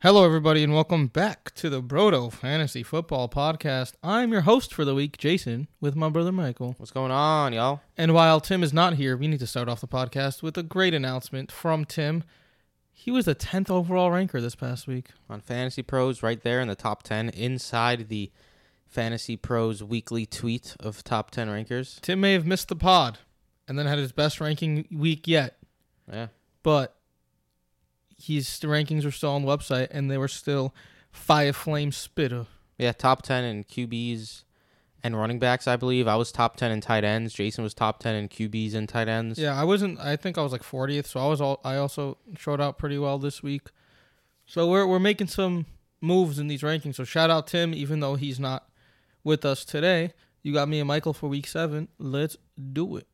Hello, everybody, and welcome back to the Brodo Fantasy Football Podcast. I'm your host for the week, Jason, with my brother Michael. What's going on, y'all? And while Tim is not here, we need to start off the podcast with a great announcement from Tim. He was the 10th overall ranker this past week. On Fantasy Pros, right there in the top 10, inside the Fantasy Pros weekly tweet of top 10 rankers. Tim may have missed the pod and then had his best ranking week yet, Yeah. but his rankings were still on the website and they were still fire flame spitter. Yeah, top 10 in QBs and running backs, I believe. I was top 10 in tight ends. Jason was top 10 in QBs and tight ends. Yeah, I wasn't. I think I was like 40th, so I was all. I also showed out pretty well this week. So we're we're making some moves in these rankings. So shout out Tim, even though he's not with us today. You got me and Michael for week seven. Let's do it.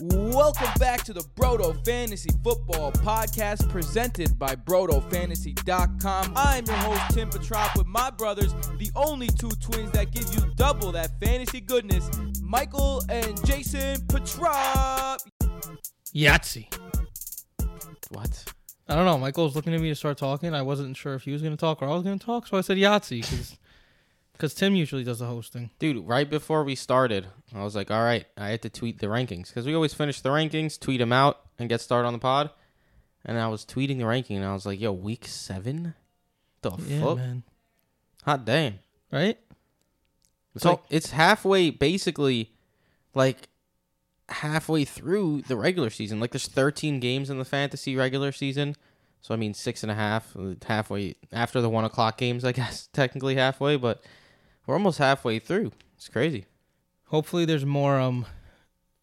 Welcome back to the Brodo Fantasy Football Podcast presented by BrodoFantasy.com. I'm your host, Tim Petrop, with my brothers, the only two twins that give you double that fantasy goodness, Michael and Jason Petrop. Yahtzee. What? I don't know. Michael was looking at me to start talking. I wasn't sure if he was going to talk or I was going to talk, so I said Yahtzee because Tim usually does the hosting. Dude, right before we started, I was like, all right, I had to tweet the rankings because we always finish the rankings, tweet them out, and get started on the pod. And I was tweeting the ranking, and I was like, yo, week seven? The Yeah, fuck? man. Hot damn. Right? It's So- like it's halfway, basically, like halfway through the regular season. Like there's 13 games in the fantasy regular season, so I mean six and a half, halfway after the one o'clock games, I guess technically halfway, but we're almost halfway through. It's crazy. Hopefully, there's more. Um,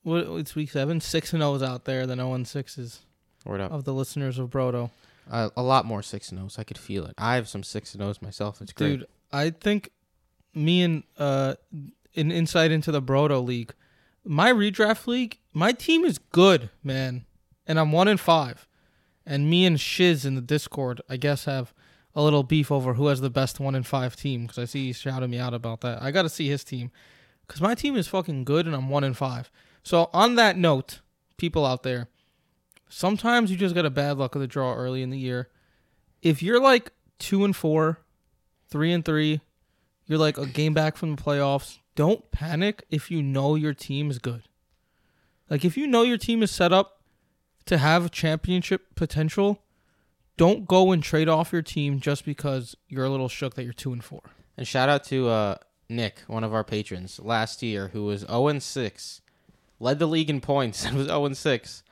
what it's week seven. Six and O's out there than 0 and sixes Word up. of the listeners of Brodo. Uh, a lot more six and O's. I could feel it. I have some six and O's myself. It's great. Dude, I think me and uh an insight into the Brodo League. My redraft league, my team is good, man. And I'm one in five. And me and Shiz in the Discord, I guess, have a little beef over who has the best one in five team. Because I see he's shouting me out about that. I got to see his team. Because my team is fucking good and I'm one in five. So on that note, people out there, sometimes you just get a bad luck of the draw early in the year. If you're like two and four, three and three, you're like a game back from the playoffs. Don't panic if you know your team is good. Like if you know your team is set up to have championship potential, don't go and trade off your team just because you're a little shook that you're two and four. And shout out to uh, Nick, one of our patrons, last year, who was 0 and 6, led the league in points, and was 0 and 6,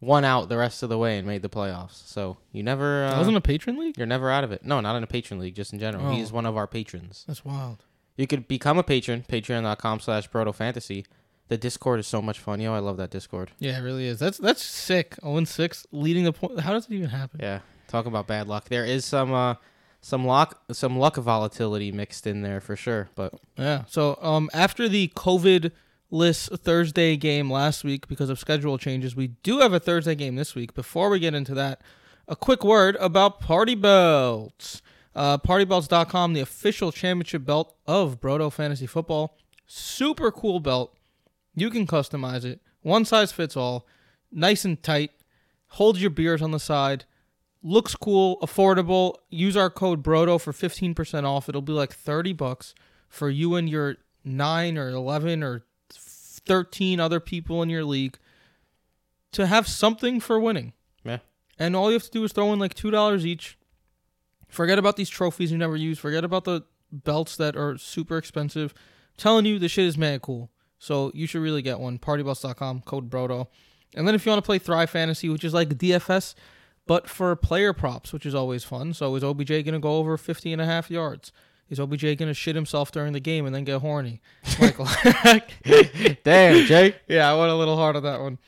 won out the rest of the way and made the playoffs. So you never, uh, wasn't a patron league. you're never out of it. No, not in a patron league, just in general. Oh. He's one of our patrons. That's wild. You could become a patron, patreon.com slash fantasy. The Discord is so much fun. Yo, I love that Discord. Yeah, it really is. That's that's sick. 0 and six, leading the point. How does it even happen? Yeah, talk about bad luck. There is some uh, some luck, some luck volatility mixed in there for sure. But Yeah. So um, after the COVID list Thursday game last week because of schedule changes, we do have a Thursday game this week. Before we get into that, a quick word about Party Belts. Uh, PartyBelts.com, the official championship belt of Brodo Fantasy Football. Super cool belt. You can customize it. One size fits all. Nice and tight. Holds your beers on the side. Looks cool, affordable. Use our code BRODO for 15% off. It'll be like 30 bucks for you and your 9 or 11 or 13 other people in your league to have something for winning. Yeah. And all you have to do is throw in like $2 each. Forget about these trophies you never use. Forget about the belts that are super expensive. telling you, the shit is mad cool. So you should really get one. Partybelts.com, code BRODO. And then if you want to play Thrive Fantasy, which is like DFS, but for player props, which is always fun. So is OBJ going to go over 50 and a half yards? Is OBJ going to shit himself during the game and then get horny? Michael. damn, Jay. yeah, I went a little hard on that one.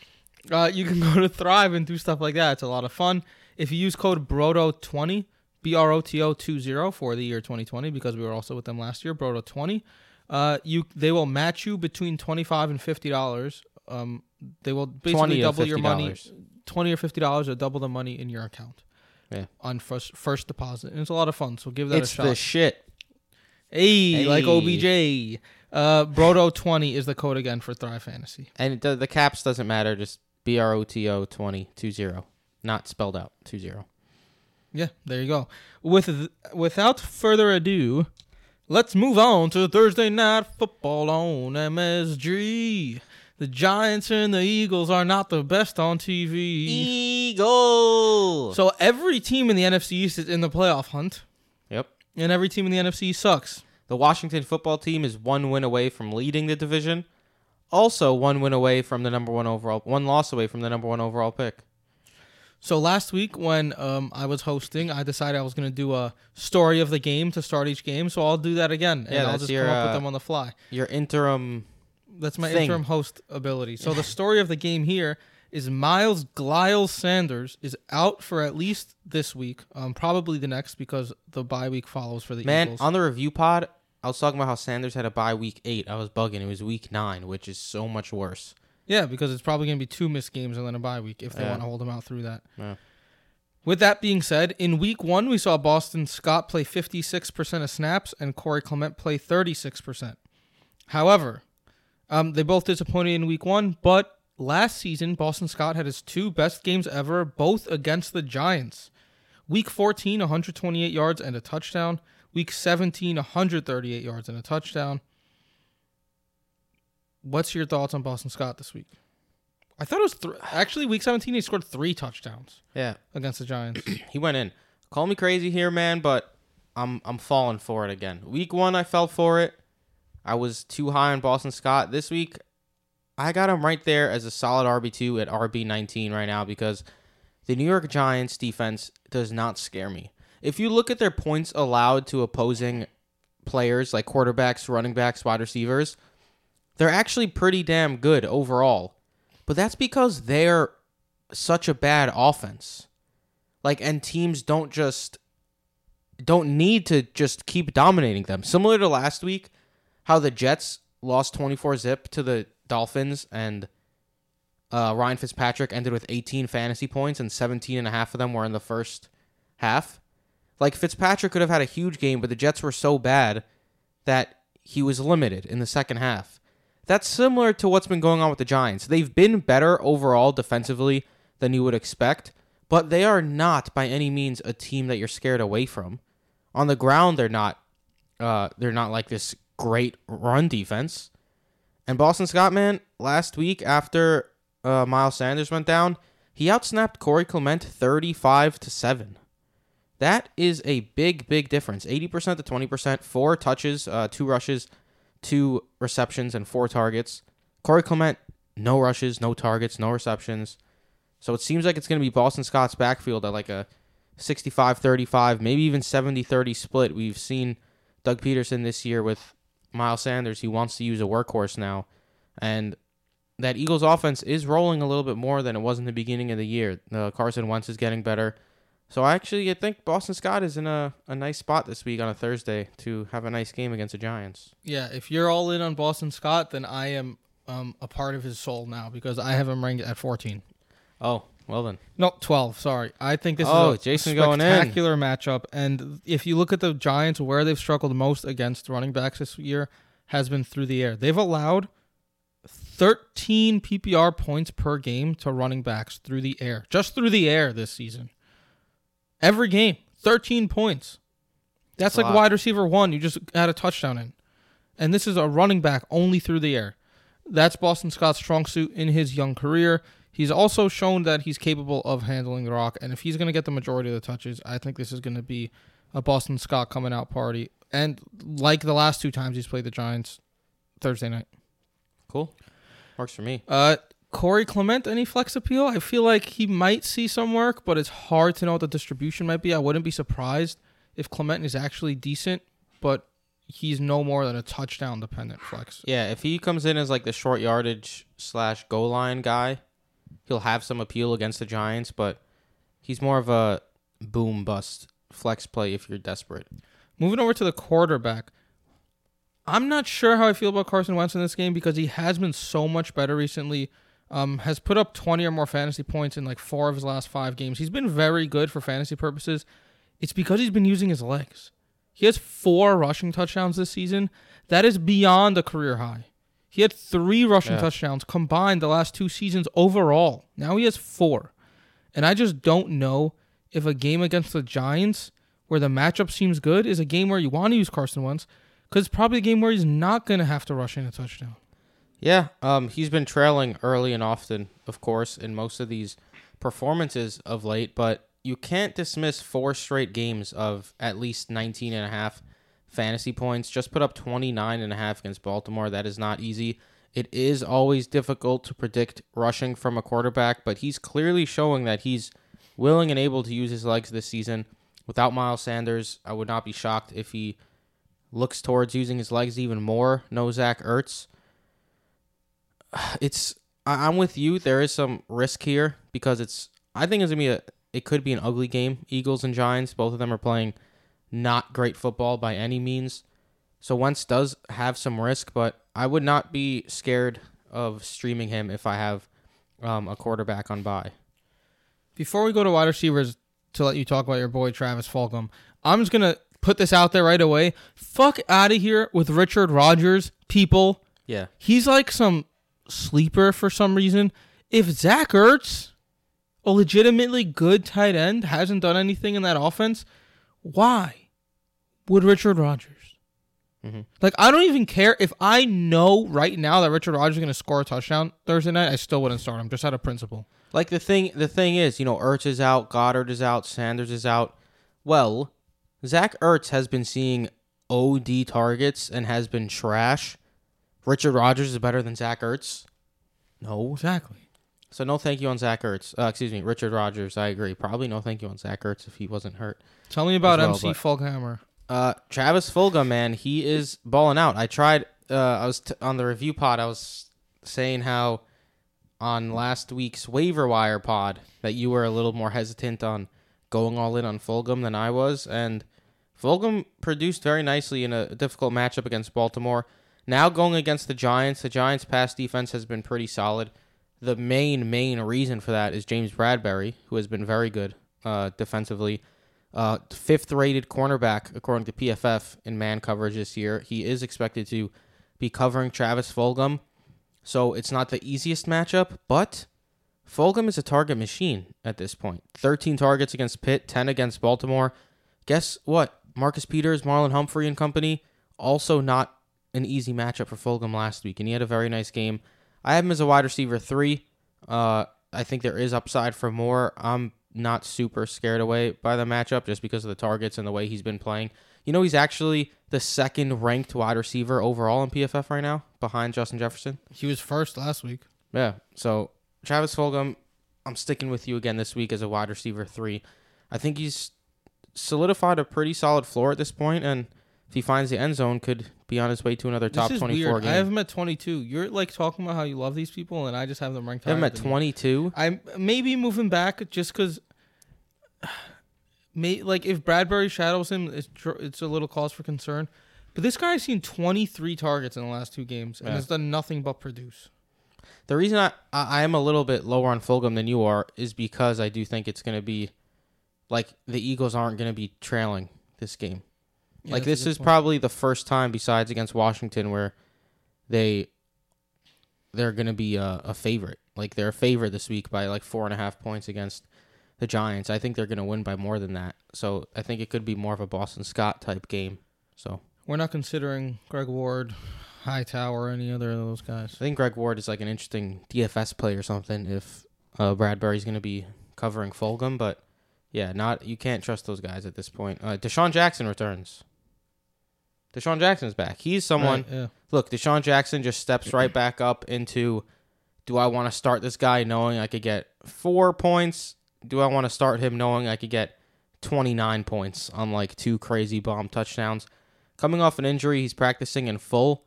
Uh, you can go to Thrive and do stuff like that. It's a lot of fun. If you use code BRODO20, B R O T O 20 for the year 2020, because we were also with them last year, BRODO20, uh, you they will match you between 25 and $50. Um, they will basically double your money. $50. 20 or $50 or double the money in your account. Yeah. On first first deposit. And it's a lot of fun. So give that It's a shot. the shit. hey, like OBJ. Uh, Brodo20 is the code again for Thrive Fantasy. And the, the caps doesn't matter. Just B R O T O 20 20. not spelled out. 2-0. Yeah, there you go. With th- without further ado, let's move on to Thursday night football on MSG. The Giants and the Eagles are not the best on TV. Eagle. So every team in the NFC East is in the playoff hunt, yep. and every team in the NFC sucks. The Washington football team is one win away from leading the division. Also, one win away from the number one overall, one loss away from the number one overall pick. So last week when um, I was hosting, I decided I was going to do a story of the game to start each game. So I'll do that again, and Yeah, I'll just your, come up uh, with them on the fly. Your interim. That's my thing. interim host ability. So the story of the game here is Miles Gliles Sanders is out for at least this week, um, probably the next because the bye week follows for the Man, Eagles. on the review pod, I was talking about how Sanders had a bye week eight. I was bugging. It was week nine, which is so much worse. Yeah, because it's probably going to be two missed games and then a bye week if they Yeah. want to hold him out through that. Yeah. With that being said, in week one, we saw Boston Scott play 56% of snaps and Corey Clement play 36%. However, um, they both disappointed in week one, but last season, Boston Scott had his two best games ever, both against the Giants. Week 14, 128 yards and a touchdown. Week 17, 138 yards and a touchdown. What's your thoughts on Boston Scott this week? I thought it was th- actually week 17 he scored three touchdowns Yeah, against the Giants. he went in. Call me crazy here, man, but I'm I'm falling for it again. Week one, I fell for it. I was too high on Boston Scott. This week, I got him right there as a solid RB two at RB nineteen right now because the New York Giants defense does not scare me. If you look at their points allowed to opposing players like quarterbacks, running backs, wide receivers, they're actually pretty damn good overall. But that's because they're such a bad offense. Like and teams don't just don't need to just keep dominating them. Similar to last week, how the Jets lost 24 zip to the Dolphins and uh, Ryan Fitzpatrick ended with 18 fantasy points and 17 and a half of them were in the first half. Like Fitzpatrick could have had a huge game, but the Jets were so bad that he was limited in the second half. That's similar to what's been going on with the Giants. They've been better overall defensively than you would expect, but they are not by any means a team that you're scared away from. On the ground, they're not. Uh, they're not like this great run defense. And Boston Scott, man, last week after uh, Miles Sanders went down, he outsnapped Corey Clement thirty-five to seven. That is a big, big difference. Eighty percent to twenty percent. Four touches, uh, two rushes, two receptions, and four targets. Corey Clement, no rushes, no targets, no receptions. So it seems like it's going to be Boston Scott's backfield at like a 65 35, maybe even 70 30 split. We've seen Doug Pederson this year with Miles Sanders. He wants to use a workhorse now. And that Eagles offense is rolling a little bit more than it was in the beginning of the year. Uh, Carson Wentz is getting better. So I actually I think Boston Scott is in a, a nice spot this week on a Thursday to have a nice game against the Giants. yeah, if you're all in on Boston Scott, then I am um, a part of his soul now because I have him ranked at 14. Oh, well then. No, 12. Sorry. I think this Oh, is a Jason going in. spectacular matchup. And if you look at the Giants, where they've struggled most against running backs this year has been through the air. They've allowed 13 PPR points per game to running backs through the air, just through the air this season. Every game, 13 points. That's That's like lot. wide receiver one. You just had a touchdown in. And this is a running back only through the air. That's Boston Scott's strong suit in his young career. He's also shown that he's capable of handling the rock. And if he's going to get the majority of the touches, I think this is going to be a Boston Scott coming out party. And like the last two times he's played the Giants, Thursday night. Cool. Works for me. Uh, Corey Clement, any flex appeal? I feel like he might see some work, but it's hard to know what the distribution might be. I wouldn't be surprised if Clement is actually decent, but he's no more than a touchdown dependent flex. Yeah, if he comes in as like the short yardage slash goal line guy, he'll have some appeal against the Giants, but he's more of a boom bust flex play if you're desperate. Moving over to the quarterback, I'm not sure how I feel about Carson Wentz in this game because he has been so much better recently. Um, has put up 20 or more fantasy points in like four of his last five games. He's been very good for fantasy purposes. It's because he's been using his legs. He has four rushing touchdowns this season. That is beyond a career high. He had three rushing Yeah. touchdowns combined the last two seasons overall. Now he has four. And I just don't know if a game against the Giants where the matchup seems good is a game where you want to use Carson Wentz because it's probably a game where he's not going to have to rush in a touchdown. Yeah, um, he's been trailing early and often, of course, in most of these performances of late, but you can't dismiss four straight games of at least 19 and a half fantasy points. Just put up 29 and a half against Baltimore. That is not easy. It is always difficult to predict rushing from a quarterback, but he's clearly showing that he's willing and able to use his legs this season. Without Miles Sanders, I would not be shocked if he looks towards using his legs even more. No Zach Ertz. It's I- I'm with you. There is some risk here because it's I think it's gonna be a it could be an ugly game. Eagles and Giants, both of them are playing not great football by any means. So Wentz does have some risk, but I would not be scared of streaming him if I have um, a quarterback on bye. Before we go to wide receivers, to let you talk about your boy Travis Fulgham, I'm just gonna put this out there right away. Fuck out of here with Richard Rodgers, people. Yeah, He's like some sleeper for some reason. If Zach Ertz, a legitimately good tight end, hasn't done anything in that offense, why would Richard Rodgers? Mhm. Like, I don't even care if I know right now that Richard Rodgers is going to score a touchdown Thursday night. I still wouldn't start him just out of principle. like the thing the thing is, you know, Ertz is out, Goedert is out, Sanders is out. Well, Zach Ertz has been seeing OD targets and has been trash. Richard Rodgers is better than Zach Ertz. No, Exactly. So no thank you on Zach Ertz. Uh, excuse me, Richard Rodgers. I agree. Probably no thank you on Zach Ertz if he wasn't hurt. Tell me about well, MC but-. Uh, Travis Fulgham, man, he is balling out. I tried. Uh, I was t- on the review pod. I was saying how on last week's waiver wire pod that you were a little more hesitant on going all in on Fulgham than I was, and Fulgham produced very nicely in a difficult matchup against Baltimore. Now going against the Giants, the Giants' pass defense has been pretty solid. The main main reason for that is James Bradberry, who has been very good uh, defensively. Uh, fifth rated cornerback according to PFF in man coverage this year. He is expected to be covering Travis Fulgham, so it's not the easiest matchup, but Fulgham is a target machine at this point. 13 targets against Pitt, 10 against Baltimore. Guess what? Marcus Peters, Marlon Humphrey, and company also not an easy matchup for Fulgham last week, and he had a very nice game. I have him as a wide receiver three. Uh, I think there is upside for more. I'm not super scared away by the matchup just because of the targets and the way he's been playing. You know, he's actually the second ranked wide receiver overall in PFF right now, behind Justin Jefferson. He was first last week. Yeah. So Travis Fulgham, I'm sticking with you again this week as a wide receiver three. I think he's solidified a pretty solid floor at this point, and if he finds the end zone, could be on his way to another top this is 24 weird. game. I have him at 22. You're like talking about how you love these people, and I just have them ranked I have him at 22. I'm maybe moving back just because, may like if Bradberry shadows him, it's it's a little cause for concern. But this guy has seen 23 targets in the last two games and Yeah. has done nothing but produce. The reason I, I I am a little bit lower on Fulgham than you are is because I do think it's going to be like the Eagles aren't going to be trailing this game. Yeah, like this is point. probably the first time besides against Washington where they they're going to be a, a favorite. Like they're a favorite this week by like four and a half points against the Giants. I think they're going to win by more than that. So I think it could be more of a Boston Scott type game. So We're not considering Greg Ward, Hightower, or any other of those guys. I think Greg Ward is like an interesting DFS play or something if uh, Bradberry's going to be covering Fulgham, but yeah, not you can't trust those guys at this point. Uh, DeSean Jackson returns. DeSean Jackson's back. He's someone. Right, yeah. Look, DeSean Jackson just steps right back up into. Do I want to start this guy knowing I could get four points? Do I want to start him knowing I could get 29 points on like two crazy bomb touchdowns? Coming off an injury, he's practicing in full.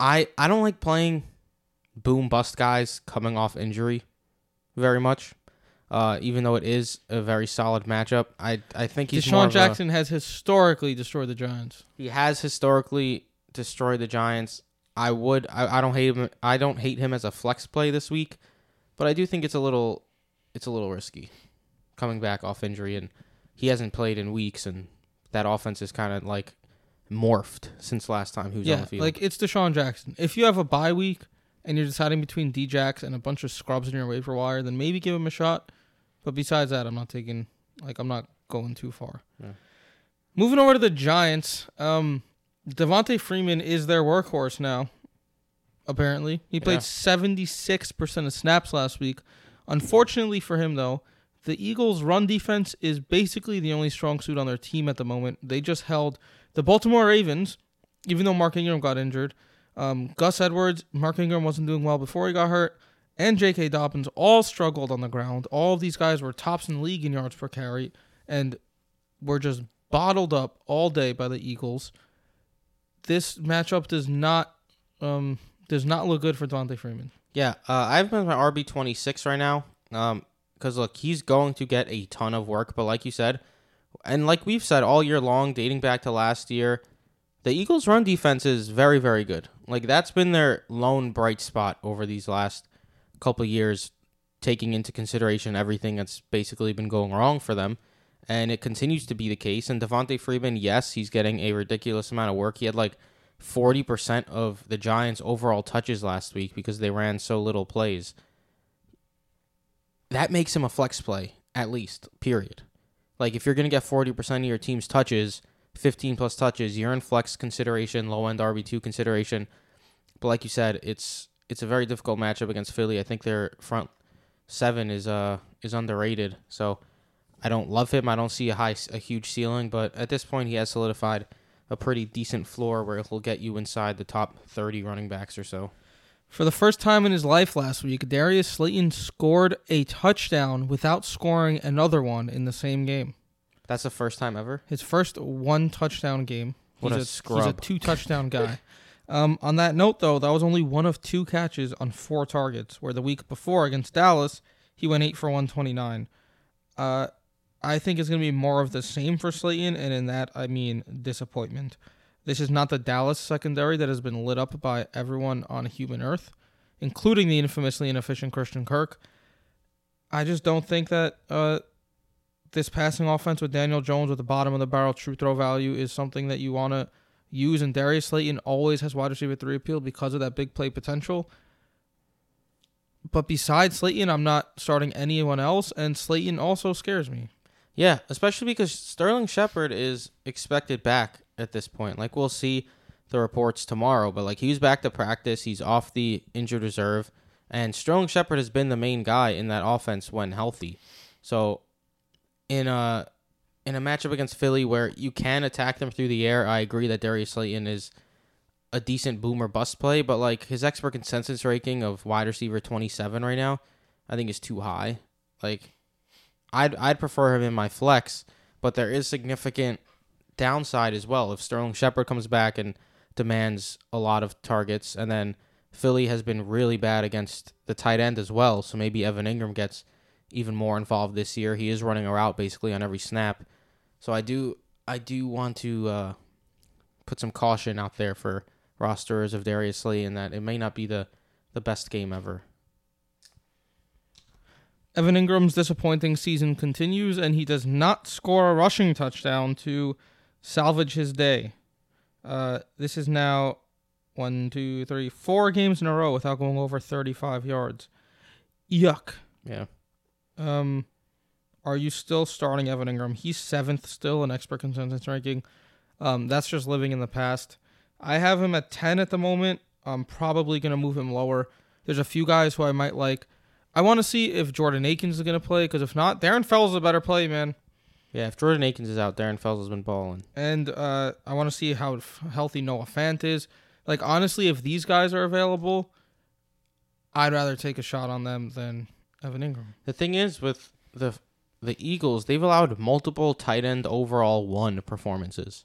I I don't like playing boom bust guys coming off injury very much. Uh, even though it is a very solid matchup, I I think he's DeSean of a- Jackson has historically destroyed the Giants. he has historically destroyed the Giants. I would I, I don't hate him I don't hate him as a flex play this week, but I do think it's a little it's a little risky coming back off injury and he hasn't played in weeks and that offense is kind of like morphed since last time he was on the field. like it's DeSean Jackson. If you have a bye week, and you're deciding between Djax and a bunch of scrubs in your waiver wire, then maybe give him a shot. But besides that, I'm not taking like I'm not going too far. Yeah. Moving over to the Giants, um, Devonta Freeman is their workhorse now. Apparently, he played 76% of snaps last week. Unfortunately for him, though, the Eagles' run defense is basically the only strong suit on their team at the moment. They just held the Baltimore Ravens, even though Mark Ingram got injured. Um, Gus Edwards, Mark Ingram wasn't doing well before he got hurt, and J.K. Dobbins all struggled on the ground. All these guys were tops in the league in yards per carry, and were just bottled up all day by the Eagles. This matchup does not um, does not look good for Devonta Freeman. Yeah, uh, I have as my RB twenty six right now. Um, because look, he's going to get a ton of work, but like you said, and like we've said all year long, dating back to last year, the Eagles' run defense is very, very good. Like that's been their lone bright spot over these last couple years, taking into consideration everything that's basically been going wrong for them. And it continues to be the case. And Devonta Freeman, yes, he's getting a ridiculous amount of work. He had like 40% of the Giants' overall touches last week because they ran so little plays. That makes him a flex play, at least, period. Like, if you're going to get 40% of your team's touches, 15 plus touches, you're in flex consideration, low end RB2 consideration. But like you said, it's it's a very difficult matchup against Philly. I think their front seven is uh is underrated. So I don't love him. I don't see a high a huge ceiling, but at this point he has solidified a pretty decent floor where he'll get you inside the top 30 running backs or so. For the first time in his life last week, Darius Slayton scored a touchdown without scoring another one in the same game. That's the first time ever. His first one touchdown game. What he's a He's a two touchdown guy. um, on that note, though, that was only one of two catches on four targets. Where the week before against Dallas, he went eight for one twenty nine. Uh, I think it's going to be more of the same for Slayton, and in that I mean disappointment. This is not the Dallas secondary that has been lit up by everyone on human earth, including the infamously inefficient Christian Kirk. I just don't think that uh, this passing offense with Daniel Jones with the bottom of the barrel true throw value is something that you want to use. And Darius Slayton always has wide receiver three appeal because of that big play potential. But besides Slayton, I'm not starting anyone else, and Slayton also scares me. Yeah, especially because Sterling Shepard is expected back at this point. Like we'll see the reports tomorrow, but like he's back to practice, he's off the injured reserve, and Sterling Shepard has been the main guy in that offense when healthy. So in a in a matchup against Philly where you can attack them through the air, I agree that Darius Slayton is a decent boomer bust play, but like his expert consensus ranking of wide receiver 27 right now, I think is too high. Like I'd I'd prefer him in my flex, but there is significant downside as well. If Sterling Shepard comes back and demands a lot of targets, and then Philly has been really bad against the tight end as well, so maybe Evan Engram gets even more involved this year. He is running a route basically on every snap, so I do I do want to uh, put some caution out there for rosters of Darius Lee, and that it may not be the the best game ever. Evan Engram's disappointing season continues, and he does not score a rushing touchdown to salvage his day. Uh, this is now one, two, three, four games in a row without going over 35 yards. Yuck. Yeah. Um, are you still starting Evan Engram? He's seventh still in expert consensus ranking. Um, that's just living in the past. I have him at 10 at the moment. I'm probably going to move him lower. There's a few guys who I might like. I want to see if Jordan Akins is going to play because if not, Darren Fells is a better play, man. Yeah, if Jordan Akins is out, Darren Fells has been balling. And uh, I want to see how f- healthy Noah Fant is. Like, honestly, if these guys are available, I'd rather take a shot on them than Evan Engram. The thing is with the the Eagles, they've allowed multiple tight end overall one performances,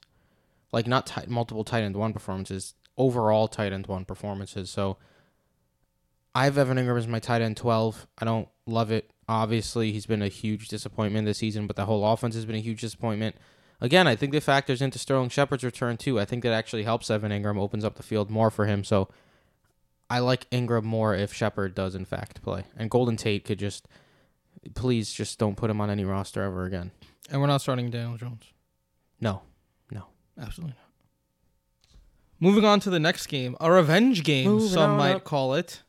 like not multiple tight end one performances, overall tight end one performances. So I have Evan Engram as my tight end twelve. I don't love it. Obviously, he's been a huge disappointment this season, but the whole offense has been a huge disappointment. Again, I think that factors into Sterling Shepard's return too. I think that actually helps Evan Engram, opens up the field more for him. So I like Engram more if Shepard does in fact play, and Golden Tate could just please just don't put him on any roster ever again. And we're not starting Daniel Jones. No. No, absolutely not. Moving on to the next game, a revenge game, Moving some might up. call it.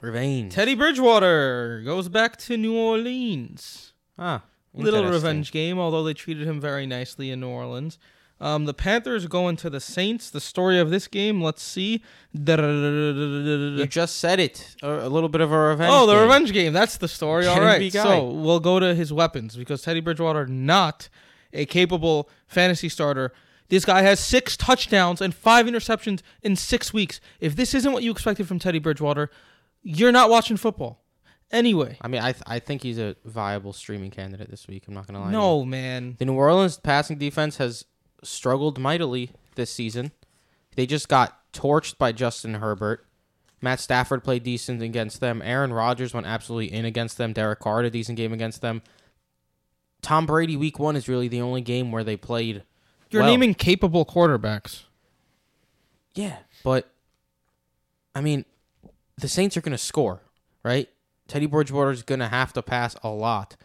Revenge. Teddy Bridgewater goes back to New Orleans. ah, Little revenge game, although they treated him very nicely in New Orleans. Um, the Panthers going to the Saints. The story of this game, let's see. You just said it. A, little bit of a revenge. Oh, the game. revenge game. That's the story. All right. So we'll go to his weapons because Teddy Bridgewater not a capable fantasy starter. This guy has six touchdowns and five interceptions in six weeks. If this isn't what you expected from Teddy Bridgewater, you're not watching football. Anyway, I mean, I th- I think he's a viable streaming candidate this week. I'm not gonna lie. no man. The New Orleans passing defense has struggled mightily this season. They just got torched by Justin Herbert. Matt Stafford played decent against them. Aaron Rodgers went absolutely in against them. Derek Carr had a decent game against them. Tom Brady week one is really the only game where they played. You're well. naming capable quarterbacks. Yeah, but I mean, the Saints are going to score, right? Teddy Bridgewater is going to have to pass a lot.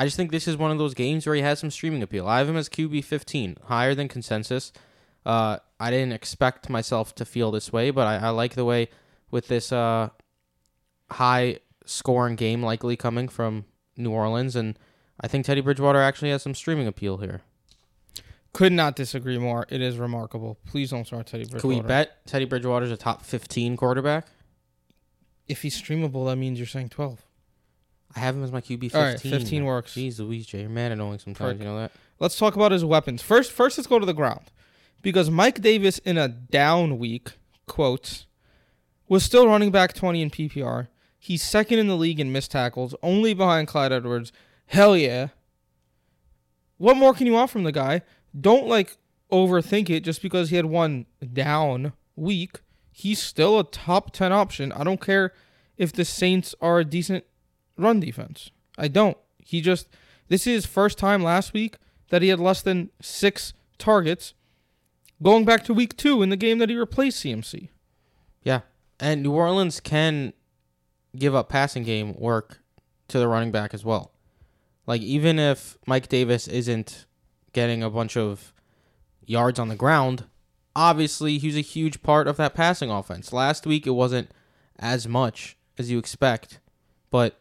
I just think this is one of those games where he has some streaming appeal. I have him as QB 15, higher than consensus. Uh, I didn't expect myself to feel this way, but I, I like the way with this uh, high scoring game likely coming from New Orleans, and I think Teddy Bridgewater actually has some streaming appeal here. Could not disagree more. It is remarkable. Please don't start Teddy Bridgewater. Can we bet Teddy Bridgewater's a top 15 quarterback? If he's streamable, that means you're saying 12. I have him as my QB 15. All right, 15 works. Jeez Louise, Jay. You're mad annoying sometimes. You know that? Let's talk about his weapons. First, first let's go to the ground. Because Mike Davis in a down week, quotes, was still running back 20 in PPR. He's second in the league in missed tackles, only behind Clyde Edwards. Hell yeah. What more can you want from the guy? Don't like overthink it just because he had one down week. He's still a top 10 option. I don't care if the Saints are a decent run defense. I don't. He just this is his first time last week that he had less than 6 targets going back to week 2 in the game that he replaced CMC. Yeah. And New Orleans can give up passing game work to the running back as well. Like even if Mike Davis isn't getting a bunch of yards on the ground, obviously he's a huge part of that passing offense. Last week it wasn't as much as you expect, but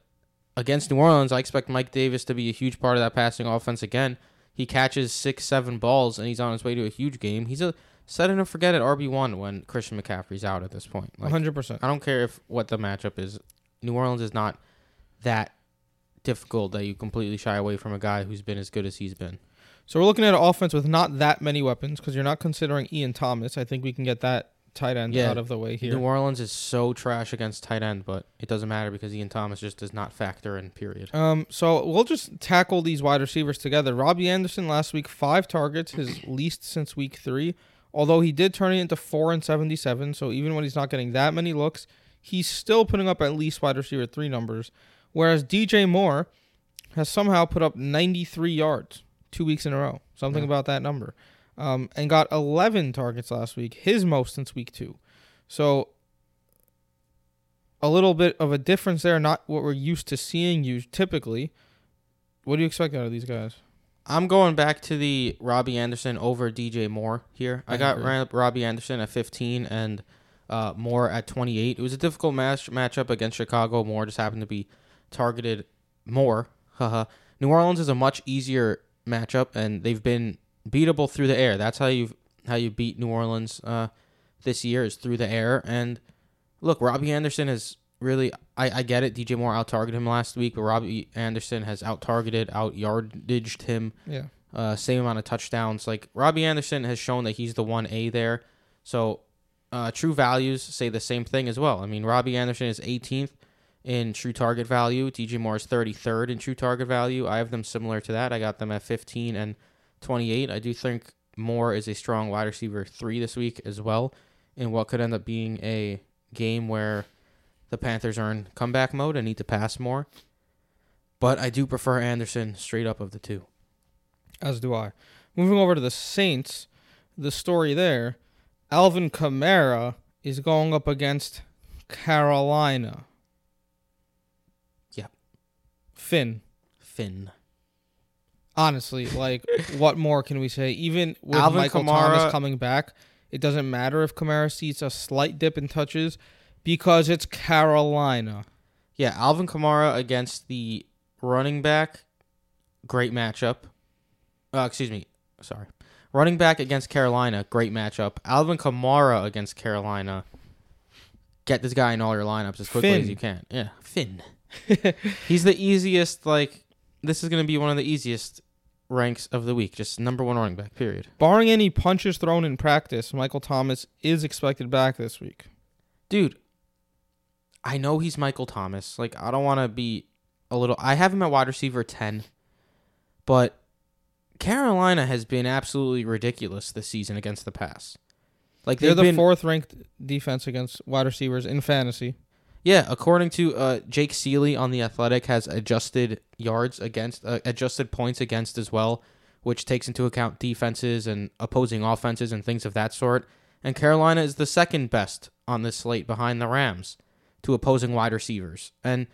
against New Orleans, I expect Mike Davis to be a huge part of that passing offense again. He catches six, seven balls, and he's on his way to a huge game. He's a set and forget at RB one when Christian McCaffrey's out at this point. 100%. I don't care if what the matchup is. New Orleans is not that difficult that you completely shy away from a guy who's been as good as he's been. So we're looking at an offense with not that many weapons because you're not considering Ian Thomas. I think we can get that tight end Yeah. out of the way here. New Orleans is so trash against tight end, but it doesn't matter because Ian Thomas just does not factor in. Period. Um, so we'll just tackle these wide receivers together. Robbie Anderson last week, five targets, his least since week three. Although he did turn it into four and seventy-seven, so even when he's not getting that many looks, he's still putting up at least wide receiver three numbers. Whereas DJ Moore has somehow put up ninety-three yards two weeks in a row, something Yeah. about that number, um, and got eleven targets last week, his most since week two. So a little bit of a difference there, not what we're used to seeing you typically. What do you expect out of these guys? I'm going back to the Robbie Anderson over DJ Moore here. I, I got agree. Robbie Anderson at 15 and uh, Moore at 28. It was a difficult match matchup against Chicago. Moore just happened to be targeted more. Haha. New Orleans is a much easier matchup, and they've been beatable through the air. That's how you how you beat New Orleans uh, this year is through the air. And look, Robbie Anderson is really. I, I get it. DJ Moore out targeted him last week, but Robbie Anderson has out targeted, out yardaged him Yeah. uh, same amount of touchdowns. Like Robbie Anderson has shown that he's the one A there. So uh, true values say the same thing as well. I mean, Robbie Anderson is 18th in true target value. DJ Moore is 33rd in true target value. I have them similar to that. I got them at 15 and 28. I do think Moore is a strong wide receiver three this week as well, in what could end up being a game where the Panthers are in comeback mode and need to pass more. But I do prefer Anderson straight up of the two. As do I. Moving over to the Saints, the story there, Alvin Kamara is going up against Carolina. Yep. Finn. Finn. Honestly, like, what more can we say? Even with Alvin Michael Kamara- Thomas coming back, it doesn't matter if Kamara sees a slight dip in touches. because it's Carolina. Yeah, Alvin Kamara against the running back, great matchup. Uh, excuse me, sorry. Running back against Carolina, great matchup. Alvin Kamara against Carolina. Get this guy in all your lineups as quickly Finn. as you can. Yeah, Finn. He's the easiest. Like this is going to be one of the easiest ranks of the week. Just number one running back. Period. Barring any punches thrown in practice, Michael Thomas is expected back this week. dude i know he's michael thomas like i don't want to be a little i have him at wide receiver 10 but carolina has been absolutely ridiculous this season against the pass like They're the been fourth ranked defense against wide receivers in fantasy. Yeah according to uh, jake Ciely on the athletic has adjusted yards against uh, adjusted points against as well which takes into account defenses and opposing offenses and things of that sort and carolina is the second best on this slate behind the rams to opposing wide receivers. And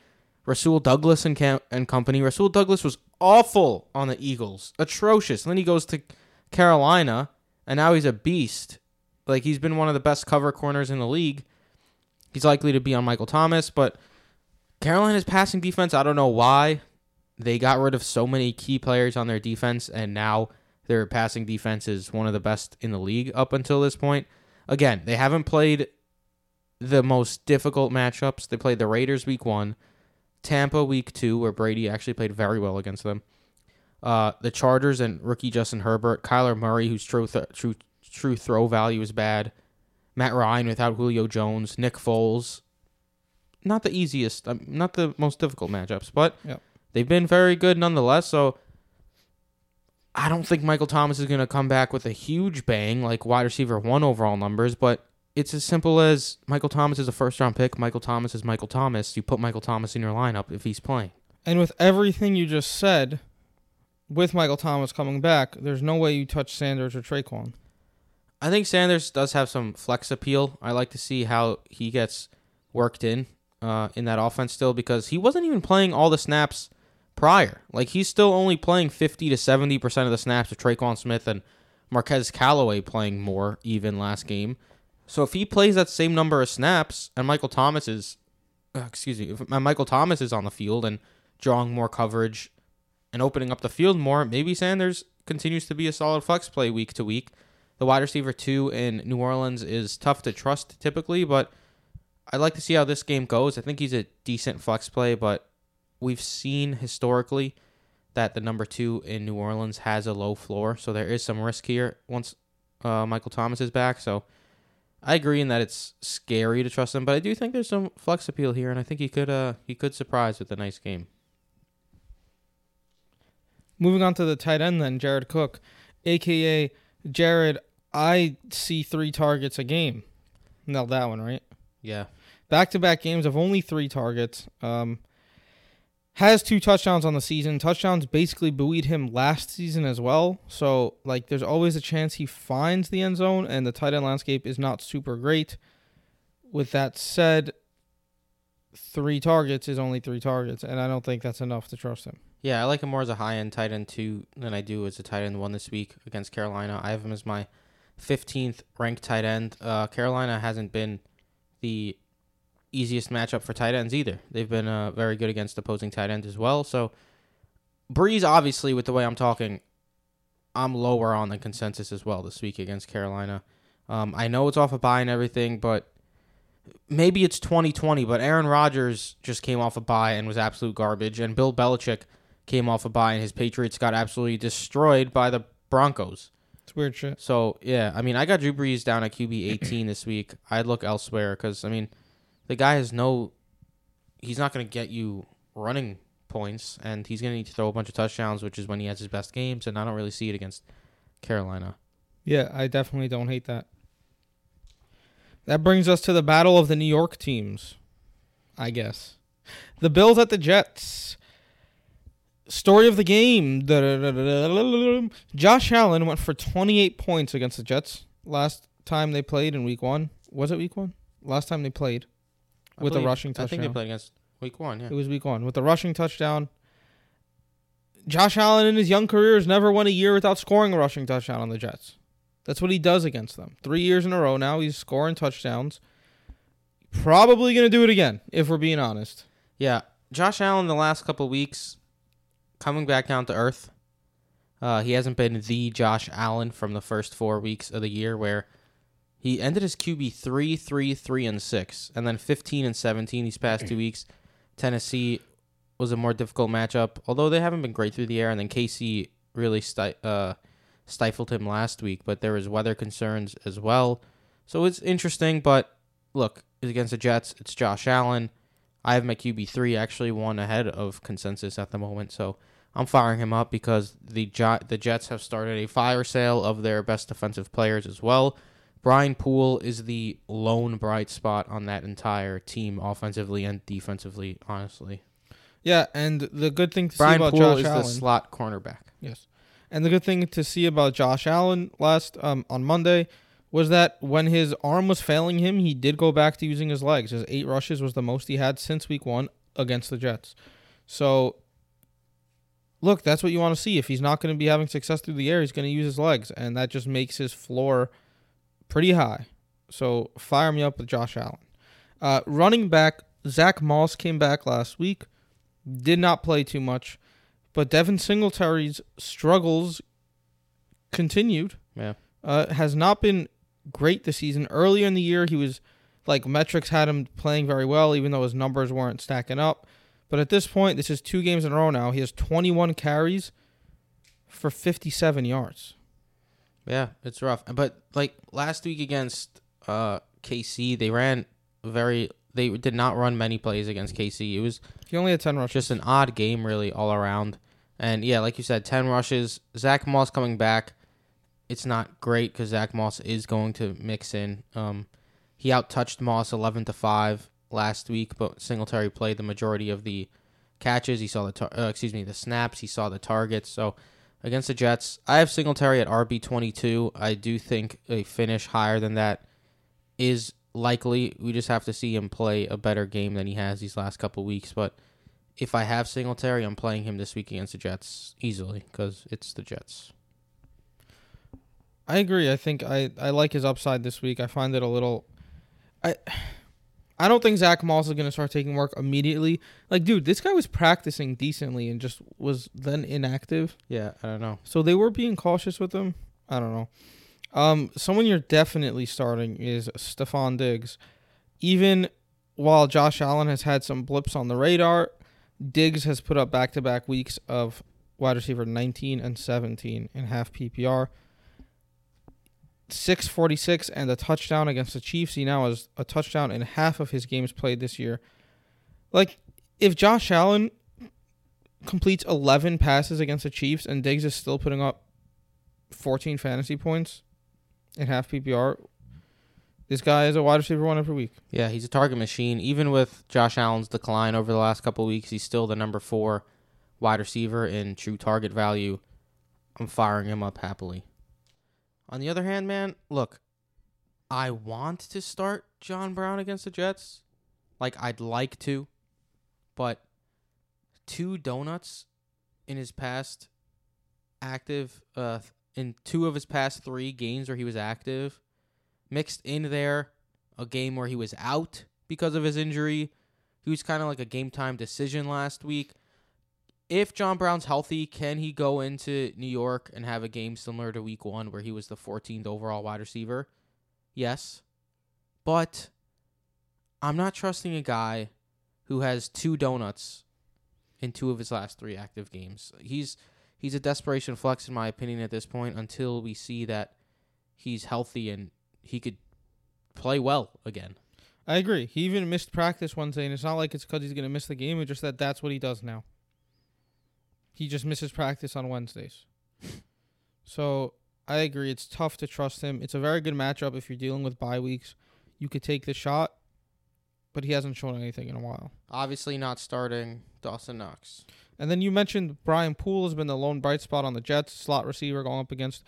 Rasul Douglas and, and company, Rasul Douglas was awful on the Eagles, atrocious. And then he goes to Carolina, and now he's a beast. Like he's been one of the best cover corners in the league. He's likely to be on Michael Thomas, but Carolina's passing defense, I don't know why. They got rid of so many key players on their defense, and now their passing defense is one of the best in the league up until this point. Again, they haven't played the most difficult matchups. They played the Raiders week one, Tampa week two, where Brady actually played very well against them. Uh, the Chargers and rookie Justin Herbert, Kyler Murray, whose true th- true true throw value is bad, Matt Ryan without Julio Jones, Nick Foles. Not the easiest, um, not the most difficult matchups, but Yep. they've been very good nonetheless. So I don't think Michael Thomas is going to come back with a huge bang like wide receiver one overall numbers, but it's as simple as Michael Thomas is a first round pick. Michael Thomas is Michael Thomas. You put Michael Thomas in your lineup if he's playing. And with everything you just said, with Michael Thomas coming back, there's no way you touch Sanders or Tre'Quan. I think Sanders does have some flex appeal. I like to see how he gets worked in uh, in that offense still because he wasn't even playing all the snaps prior. Like he's still only playing 50 to 70 percent of the snaps with Tre'Quan Smith and Marquez Callaway playing more even last game. So if he plays that same number of snaps and Michael Thomas is, uh, excuse me, if Michael Thomas is on the field and drawing more coverage and opening up the field more, maybe Sanders continues to be a solid flex play week to week. The wide receiver two in New Orleans is tough to trust typically, but I'd like to see how this game goes. I think he's a decent flex play, but we've seen historically that the number two in New Orleans has a low floor, so there is some risk here once uh, Michael Thomas is back. So I agree in that it's scary to trust him, but I do think there's some flex appeal here, and I think he could uh he could surprise with a nice game. Moving on to the tight end, then Jared Cook, aka Jared. I see three targets a game. Nailed that one right. Yeah, Back to back games of only three targets. Um, has two touchdowns on the season. Touchdowns basically buoyed him last season as well. So like, there's always a chance he finds the end zone, and the tight end landscape is not super great. With that said, three targets is only three targets, and I don't think that's enough to trust him. Yeah, I like him more as a high end tight end two than I do as a tight end one this week against Carolina. I have him as my 15th ranked tight end. Uh, Carolina hasn't been the easiest matchup for tight ends either. They've been uh, very good against opposing tight ends as well. So, Brees, obviously, with the way I'm talking, I'm lower on the consensus as well this week against Carolina. Um, I know it's off a bye and everything, but maybe it's 2020. But Aaron Rodgers just came off a buy and was absolute garbage, and Bill Belichick came off a bye and his Patriots got absolutely destroyed by the Broncos. It's weird shit. So yeah, I mean, I got Drew Brees down at QB 18 this week. I'd look elsewhere because I mean, the guy has no, he's not going to get you running points, and he's going to need to throw a bunch of touchdowns, which is when he has his best games, and I don't really see it against Carolina. Yeah, I definitely don't hate that. That brings us to the battle of the New York teams, I guess. The Bills at the Jets. Story of the game. Josh Allen went for 28 points against the Jets last time they played in week one. Was it week one? Last time they played. I With a believe- rushing I think they touchdown. played against Week One. Yeah. It was week one with the rushing touchdown. Josh Allen in his young career has never won a year without scoring a rushing touchdown on the Jets. That's what he does against them. Three years in a row now, he's scoring touchdowns. probably going to do it again, if we're being honest. Yeah, Josh Allen the last couple weeks coming back down to earth. Uh, he hasn't been the Josh Allen from the first four weeks of the year, where he ended his QB three, three, three, and six, and then fifteen and seventeen these past two weeks. Tennessee was a more difficult matchup, although they haven't been great through the air, and then KC really sti- uh, stifled him last week. But there was weather concerns as well, so it's interesting. But look, it's against the Jets. It's Josh Allen. I have my QB three actually one ahead of consensus at the moment, so I'm firing him up because the Jo- the Jets have started a fire sale of their best defensive players as well. Brian Poole is the lone bright spot on that entire team, offensively and defensively. Honestly, Yeah, and the good thing to see Brian about Poole Josh is Allen. the slot cornerback. Yes. And the good thing to see about Josh Allen last um, on Monday was that when his arm was failing him, he did go back to using his legs. His eight rushes was the most he had since week one against the Jets. So, look, that's what you want to see. If he's not going to be having success through the air, he's going to use his legs, and that just makes his floor pretty high. So, fire me up with Josh Allen. Uh, running back, Zach Moss came back last week, did not play too much. But Devin Singletary's struggles continued. Yeah. Uh, has not been great this season. Earlier in the year, he was like metrics had him playing very well, even though his numbers weren't stacking up. But at this point, this is two games in a row now. He has 21 carries for 57 yards. Yeah, it's rough. But like last week against uh, KC, they ran very. They did not run many plays against KC. It was He only had 10 rushes. just an odd game, really, all around. And yeah, like you said, ten rushes. Zach Moss coming back. It's not great because Zach Moss is going to mix in. Um, he out touched Moss eleven to five last week, but Singletary played the majority of the catches. He saw the tar- uh, excuse me the snaps. He saw the targets. So against the Jets, I have Singletary at RB twenty two. I do think a finish higher than that is likely. We just have to see him play a better game than he has these last couple weeks, but if I have Singletary, I'm playing him this week against the Jets easily because it's the Jets. I agree. I think I, I like his upside this week. I find it a little. I I don't think Zach Moss is going to start taking work immediately. Like, dude, this guy was practicing decently and just was then inactive. Yeah, I don't know. So they were being cautious with him. I don't know. Um, someone you're definitely starting is Stefon Diggs. Even while Josh Allen has had some blips on the radar, Diggs has put up back to back weeks of wide receiver 19 and 17 in half PPR. 646 and a touchdown against the Chiefs. He now has a touchdown in half of his games played this year. Like, if Josh Allen completes 11 passes against the Chiefs and Diggs is still putting up 14 fantasy points in half PPR, this guy is a wide receiver one every week. Yeah, he's a target machine. Even with Josh Allen's decline over the last couple weeks, he's still the number four wide receiver in true target value. I'm firing him up happily. On the other hand, man, look, I want to start John Brown against the Jets. Like, I'd like to, but two donuts in his past active, uh, in two of his past three games where he was active, mixed in there a game where he was out because of his injury. He was kind of like a game time decision last week. If John Brown's healthy, can he go into New York and have a game similar to week one where he was the 14th overall wide receiver? Yes. But I'm not trusting a guy who has two donuts in two of his last three active games. He's he's a desperation flex in my opinion at this point until we see that he's healthy and he could play well again. I agree. He even missed practice Wednesday, and it's not like it's because he's going to miss the game. It's just that that's what he does now. He just misses practice on Wednesdays. so I agree. It's tough to trust him. It's a very good matchup if you're dealing with bye weeks. You could take the shot, but he hasn't shown anything in a while. Obviously not starting Dawson Knox. And then you mentioned Brian Poole has been the lone bright spot on the Jets, slot receiver going up against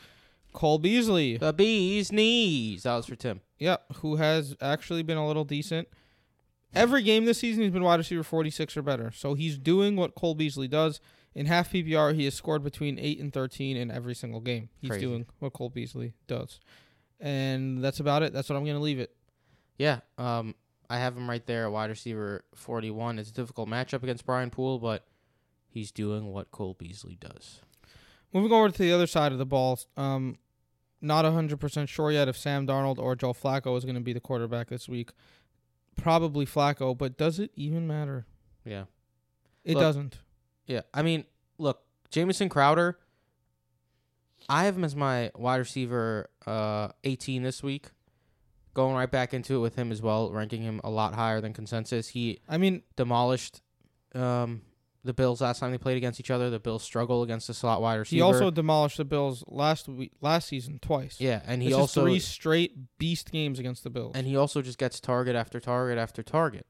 Cole Beasley. The bee's knees. That was for Tim. Yeah, who has actually been a little decent. Every game this season, he's been wide receiver 46 or better. So he's doing what Cole Beasley does. In half PPR, he has scored between 8 and 13 in every single game. He's Crazy. doing what Cole Beasley does. And that's about it. That's what I'm going to leave it. Yeah. Um, I have him right there at wide receiver 41. It's a difficult matchup against Brian Poole, but he's doing what Cole Beasley does. Moving over to the other side of the ball, um, not 100% sure yet if Sam Darnold or Joe Flacco is going to be the quarterback this week. Probably Flacco, but does it even matter? Yeah. It Look, doesn't. Yeah. I mean, look, Jamison Crowder, I have him as my wide receiver uh, 18 this week. Going right back into it with him as well, ranking him a lot higher than consensus. He I mean, demolished um, the Bills last time they played against each other. The Bills struggle against the slot wide receiver. he also demolished the Bills last week, last season twice. yeah, and he This is also three straight beast games against the Bills. and he also just gets target after target after target.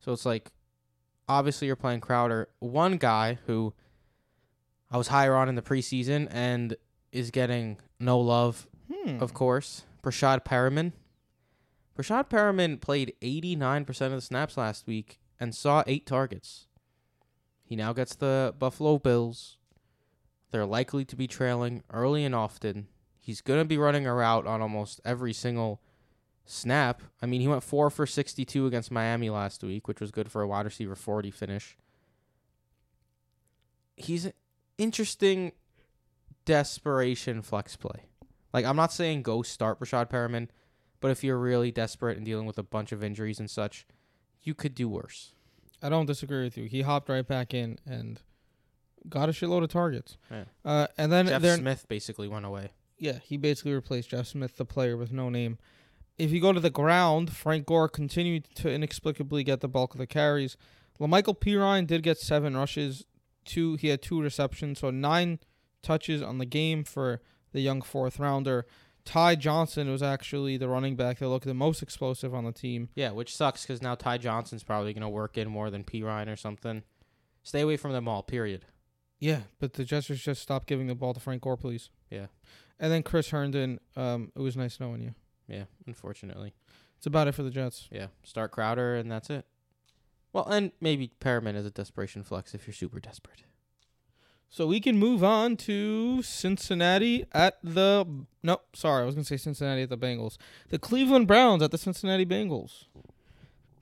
So it's like, obviously you're playing Crowder, one guy who I was higher on in the preseason and is getting no love, hmm. of course. Breshad Perriman. Breshad Perriman played 89% of the snaps last week and saw eight targets. He now gets the Buffalo Bills. They're likely to be trailing early and often. He's going to be running a route on almost every single snap. I mean, he went 4 for 62 against Miami last week, which was good for a wide receiver 40 finish. He's an interesting desperation flex play. Like, I'm not saying go start Rashad Perriman, but if you're really desperate and dealing with a bunch of injuries and such, you could do worse. I don't disagree with you. He hopped right back in and got a shitload of targets. Yeah. Uh, and then Jeff Smith basically went away. yeah, he basically replaced Jeff Smith, the player with no name. If you go to the ground, Frank Gore continued to inexplicably get the bulk of the carries. La'Mical Perine did get seven rushes. Two, he had two receptions, so nine touches on the game for the young fourth rounder. Ty Johnson was actually the running back that looked the most explosive on the team. Yeah, which sucks because now Ty Johnson's probably going to work in more than P. Ryan or something. Stay away from them all, period. Yeah, but the Jets just stopped giving the ball to Frank Gore, please. Yeah. And then Chris Herndon, um, it was nice knowing you. Yeah, unfortunately. It's about it for the Jets. Yeah, start Crowder and that's it. Well, and maybe Perriman is a desperation flex if you're super desperate. So we can move on to Cincinnati at the no, sorry, I was gonna say Cincinnati at the Bengals. The Cleveland Browns at the Cincinnati Bengals.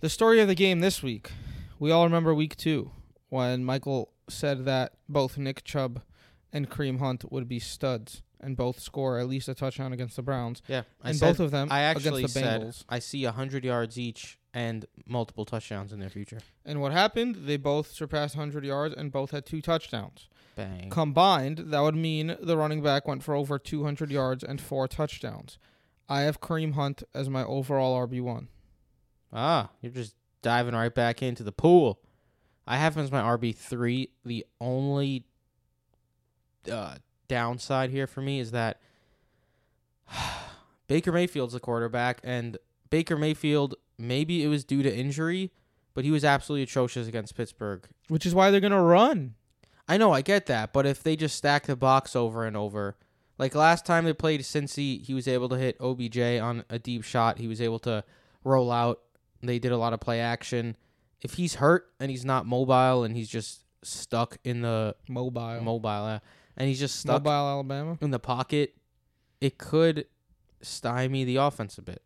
The story of the game this week. We all remember week two when Michael said that both Nick Chubb and Kareem Hunt would be studs and both score at least a touchdown against the Browns. Yeah, I and said, both of them I actually against the said Bengals. I see 100 yards each and multiple touchdowns in their future. And what happened? They both surpassed 100 yards and both had two touchdowns. Bang. Combined, that would mean the running back went for over 200 yards and four touchdowns. I have Kareem Hunt as my overall RB1. Ah, you're just diving right back into the pool. I have him as my RB3. The only uh, downside here for me is that Baker Mayfield's the quarterback, and Baker Mayfield, maybe it was due to injury, but he was absolutely atrocious against Pittsburgh. Which is why they're going to run. I know, I get that, but if they just stack the box over and over, like last time they played Cincy, he was able to hit OBJ on a deep shot. He was able to roll out. They did a lot of play action. If he's hurt and he's not mobile and he's just stuck in the Mobile. mobile, and he's just stuck Mobile Alabama. in the pocket, it could stymie the offense a bit.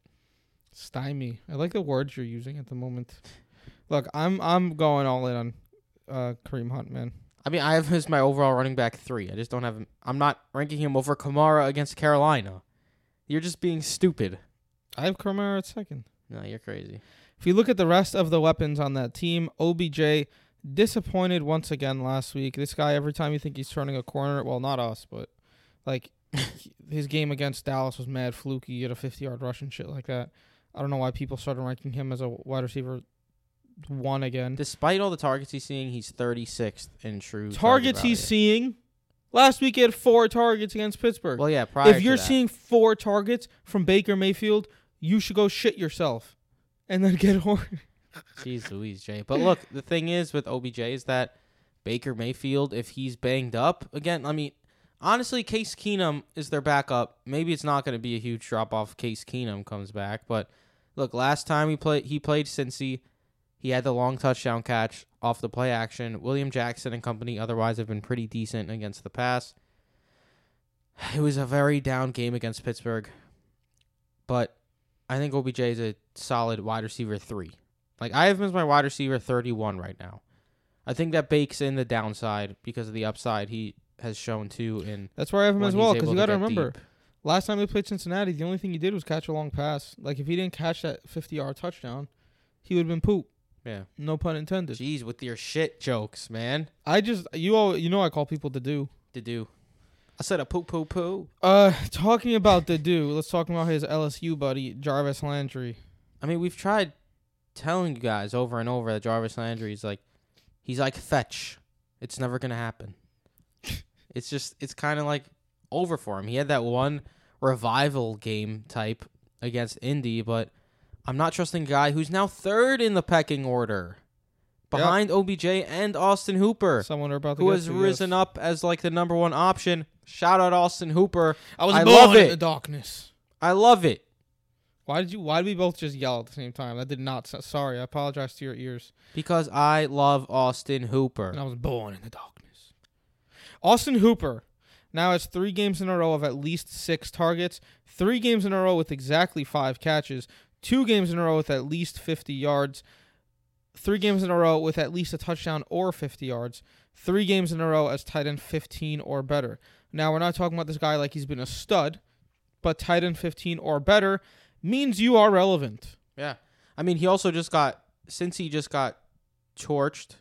Stymie. I like the words you're using at the moment. Look, I'm I'm going all in on uh, Kareem Hunt, man. I mean, I have him as my overall running back three. I just don't have him. I'm not ranking him over Kamara against Carolina. You're just being stupid. I have Kamara at second. No, you're crazy. If you look at the rest of the weapons on that team, OBJ disappointed once again last week. This guy, every time you think he's turning a corner, well, not us, but like his game against Dallas was mad fluky. He had a 50 yard rush and shit like that. I don't know why people started ranking him as a wide receiver one again. Despite all the targets he's seeing, he's 36th in true target targets he's seeing. Last week he had four targets against Pittsburgh. Well, yeah. Prior if you're that. seeing four targets from Baker Mayfield, you should go shit yourself and then get horn. Jeez Louise, Jay. But look, the thing is with OBJ is that Baker Mayfield, if he's banged up again, I mean, honestly, Case Keenum is their backup. Maybe it's not going to be a huge drop off. if Case Keenum comes back, but look, last time he played, he played Cincy. He had the long touchdown catch off the play action. William Jackson and company otherwise have been pretty decent against the pass. It was a very down game against Pittsburgh, but I think OBJ is a solid wide receiver three. Like I have him as my wide receiver 31 right now. I think that bakes in the downside because of the upside he has shown too in That's where I have him as well. Because you got to remember, deep. last time they played Cincinnati, the only thing he did was catch a long pass. Like if he didn't catch that 50 yard touchdown, he would have been poop. Yeah. No pun intended. Jeez, with your shit jokes, man. I just you all you know I call people to do. To do. I said a poo poo poo. Uh, talking about the do, let's talk about his LSU buddy Jarvis Landry. I mean, we've tried telling you guys over and over that Jarvis Landry is like he's like fetch. It's never gonna happen. it's just it's kind of like over for him. He had that one revival game type against Indy, but I'm not trusting a guy who's now third in the pecking order. Behind OBJ and Austin Hooper, Someone about to who has risen up as like the number one option. Shout out Austin Hooper. I was I born love in it. the darkness. I love it. Why did you? Why did we both just yell at the same time? That did not. Sorry, I apologize to your ears. Because I love Austin Hooper. And I was born in the darkness. Austin Hooper now has three games in a row of at least six targets, three games in a row with exactly five catches, two games in a row with at least 50 yards, three games in a row with at least a touchdown or 50 yards, three games in a row as tight end 15 or better. Now, we're not talking about this guy like he's been a stud, but tight end 15 or better means you are relevant. Yeah. I mean, he also just got since he just got torched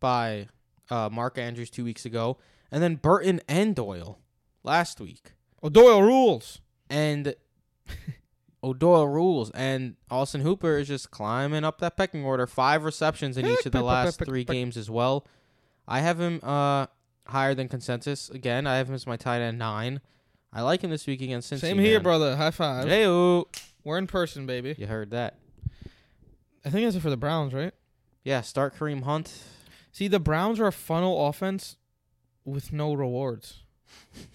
by uh, Mark Andrews two weeks ago, and then Burton and Doyle last week, O'Doyle rules. and O'Doyle rules, and Austin Hooper is just climbing up that pecking order. Five receptions in each of the last three games as well. I have him uh, higher than consensus again. I have him as my tight end nine. I like him this week against Cincy. Same here, man. brother. High five. Hey-o. We're in person, baby. You heard that? I think that's it for the Browns, right? Yeah. Start Kareem Hunt. See, the Browns are a funnel offense with no rewards.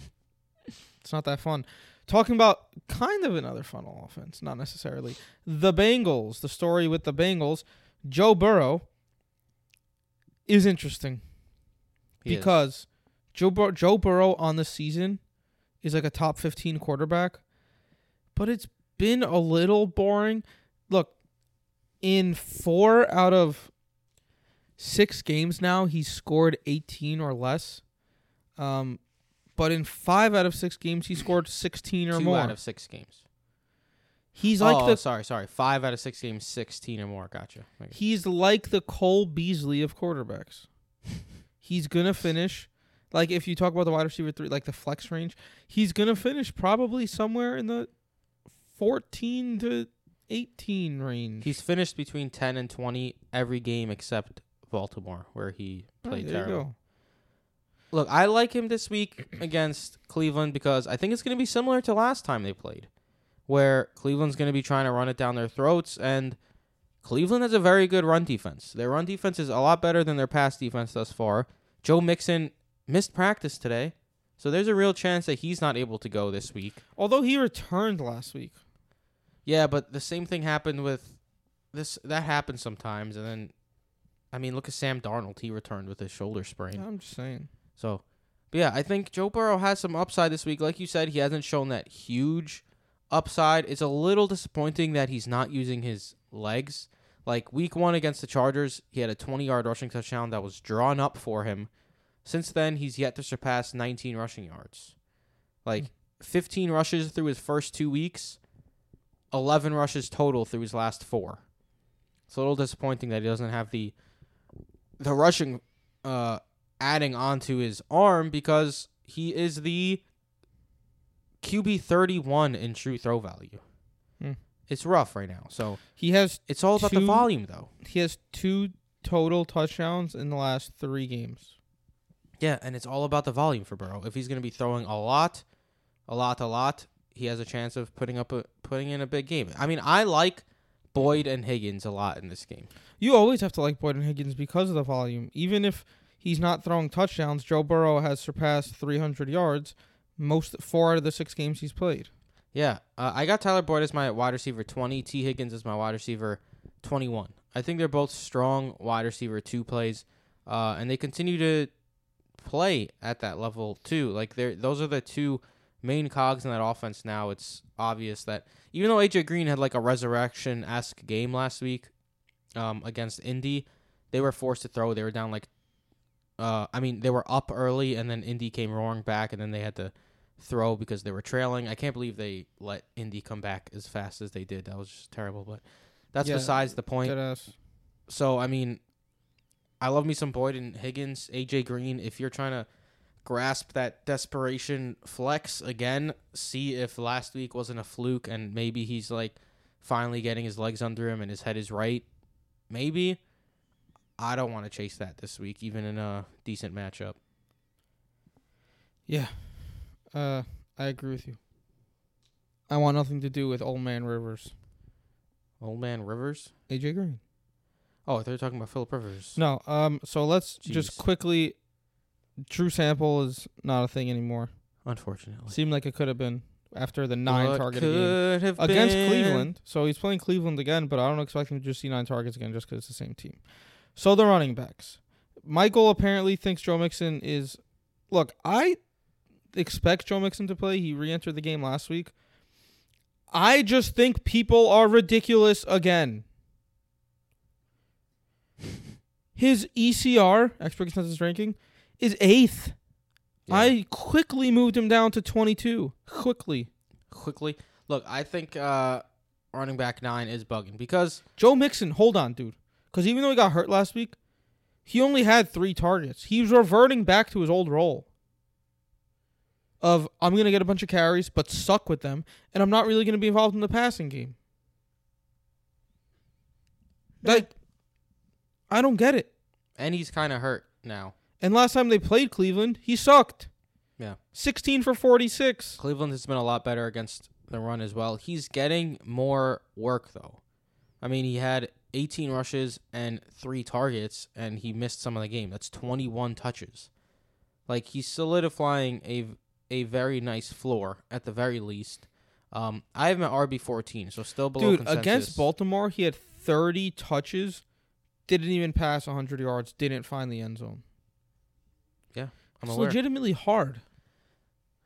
it's not that fun. Talking about kind of another funnel offense, not necessarily. The Bengals, the story with the Bengals, Joe Burrow is interesting He is. because Joe Bur- Joe Burrow on the season is like a top 15 quarterback, but it's been a little boring. Look, in 4 out of 6 games now, he's scored 18 or less. Um but in 5 out of 6 games he scored 16 or two more. out of six games. he's like oh, the sorry, sorry. Five out of six games, sixteen or more. Gotcha. He's like the Cole Beasley of quarterbacks. he's gonna finish like if you talk about the wide receiver three, like the flex range, he's gonna finish probably somewhere in the fourteen to eighteen range. He's finished between ten and twenty every game except Baltimore, where he Oh, played you terrible. go. Look, I like him this week against Cleveland because I think it's going to be similar to last time they played, where Cleveland's going to be trying to run it down their throats, and Cleveland has a very good run defense. Their run defense is a lot better than their pass defense thus far. Joe Mixon missed practice today, so there's a real chance that he's not able to go this week. Although he returned last week. Yeah, but the same thing happened with this. That happens sometimes, and then, I mean, look at Sam Darnold. He returned with his shoulder sprain. I'm just saying. So, but yeah, I think Joe Burrow has some upside this week. Like you said, he hasn't shown that huge upside. It's a little disappointing that he's not using his legs. Like week one against the Chargers, he had a 20 yard rushing touchdown that was drawn up for him. Since then, he's yet to surpass 19 rushing yards. Like hmm. 15 rushes through his first two weeks, 11 rushes total through his last four. It's a little disappointing that he doesn't have the the rushing uh adding onto his arm because he is the QB 31 in true throw value. Hmm. It's rough right now. So He has it's all about the volume, though. he has two total touchdowns in the last three games. Yeah, and it's all about the volume for Burrow. If he's going to be throwing a lot, a lot, a lot, he has a chance of putting up a putting in a big game. I mean, I like Boyd and Higgins a lot in this game. You always have to like Boyd and Higgins because of the volume. Even if he's not throwing touchdowns, Joe Burrow has surpassed 300 yards most four out of the six games he's played. Yeah, uh, I got Tyler Boyd as my wide receiver 20, T. Higgins as my wide receiver 21. I think they're both strong wide receiver two plays, uh, and they continue to play at that level too. Like they're those are the two main cogs in that offense now. It's obvious that even though AJ Green had like a resurrection esque game last week, um, against Indy. They were forced to throw. They were down like, uh, I mean, they were up early, and then Indy came roaring back, and then they had to throw because they were trailing. I can't believe they let Indy come back as fast as they did. That was just terrible. But that's Yeah, besides the point. So I mean, I love me some Boyd and Higgins, AJ Green. If you're trying to grasp that desperation flex again, see if last week wasn't a fluke and maybe he's like finally getting his legs under him and his head is right. Maybe. I don't want to chase that this week, even in a decent matchup. Yeah. Uh, I agree with you. I want nothing to do with Old Man Rivers. Old man Rivers. AJ Green. Oh, they're talking about Philip Rivers. No. Um. So let's just quickly. Drew Sample is not a thing anymore. Unfortunately. Seemed like it could have been after the nine What target game could have against been? Cleveland. So he's playing Cleveland again, but I don't expect him to just see nine targets again just because it's the same team. So the running backs. Michael apparently thinks Joe Mixon is. Look, I expect Joe Mixon to play. He re-entered the game last week. I just think people are ridiculous again. His ECR, expert consensus ranking, is eighth. Yeah. I quickly moved him down to 22. Quickly. quickly. Look, I think uh, running back nine is bugging because Joe Mixon, hold on, dude. Because even though he got hurt last week, he only had three targets. He's reverting back to his old role of I'm going to get a bunch of carries, but suck with them, and I'm not really going to be involved in the passing game. Like, I don't get it. and he's kind of hurt now. And last time they played Cleveland, he sucked. Yeah. 16 for 46. Cleveland has been a lot better against the run as well. He's getting more work though. I mean, he had 18 rushes and 3 targets and he missed some of the game. That's 21 touches. Like he's solidifying a a very nice floor at the very least. Um, I have him at RB 14, so still below Dude, consensus. against Baltimore, he had 30 touches, didn't even pass 100 yards, didn't find the end zone. I'm it's aware. legitimately hard.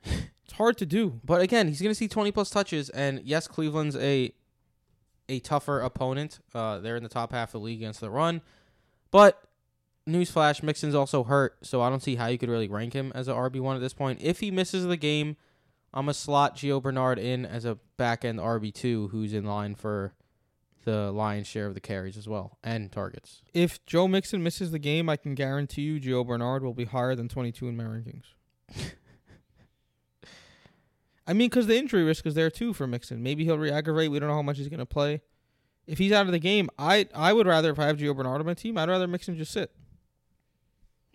it's hard to do. But again, he's going to see 20 plus touches, and yes, Cleveland's a a tougher opponent. Uh, they're in the top half of the league against the run. But newsflash, Mixon's also hurt, so I don't see how you could really rank him as a RB one at this point. If he misses the game, I'm gonna slot Gio Bernard in as a back end RB two, who's in line for the lion's share of the carries as well and targets. If Joe Mixon misses the game, I can guarantee you Gio Bernard will be higher than 22 in my rankings. I mean, because the injury risk is there too for Mixon. Maybe he'll re-aggravate. We don't know how much he's going to play. If he's out of the game, I I would rather if I have Gio Bernard on my team, I'd rather Mixon just sit.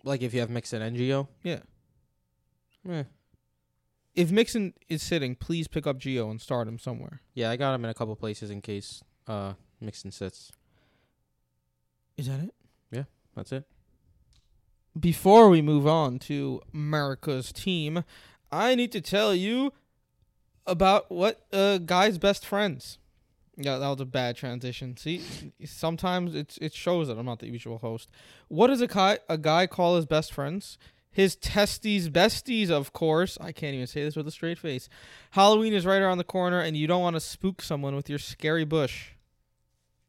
Like if you have Mixon and Gio, Yeah. eh. If Mixon is sitting, please pick up Gio and start him somewhere. yeah, I got him in a couple places in case uh, Mixon sits. Is that it? Yeah, that's it. Before we move on to America's team, I need to tell you about what uh guy's best friends. Yeah, that was a bad transition. See, sometimes it's it shows that I'm not the usual host. What does a guy a guy call his best friends? His testes besties, of course. I can't even say this with a straight face. Halloween is right around the corner, and you don't want to spook someone with your scary bush.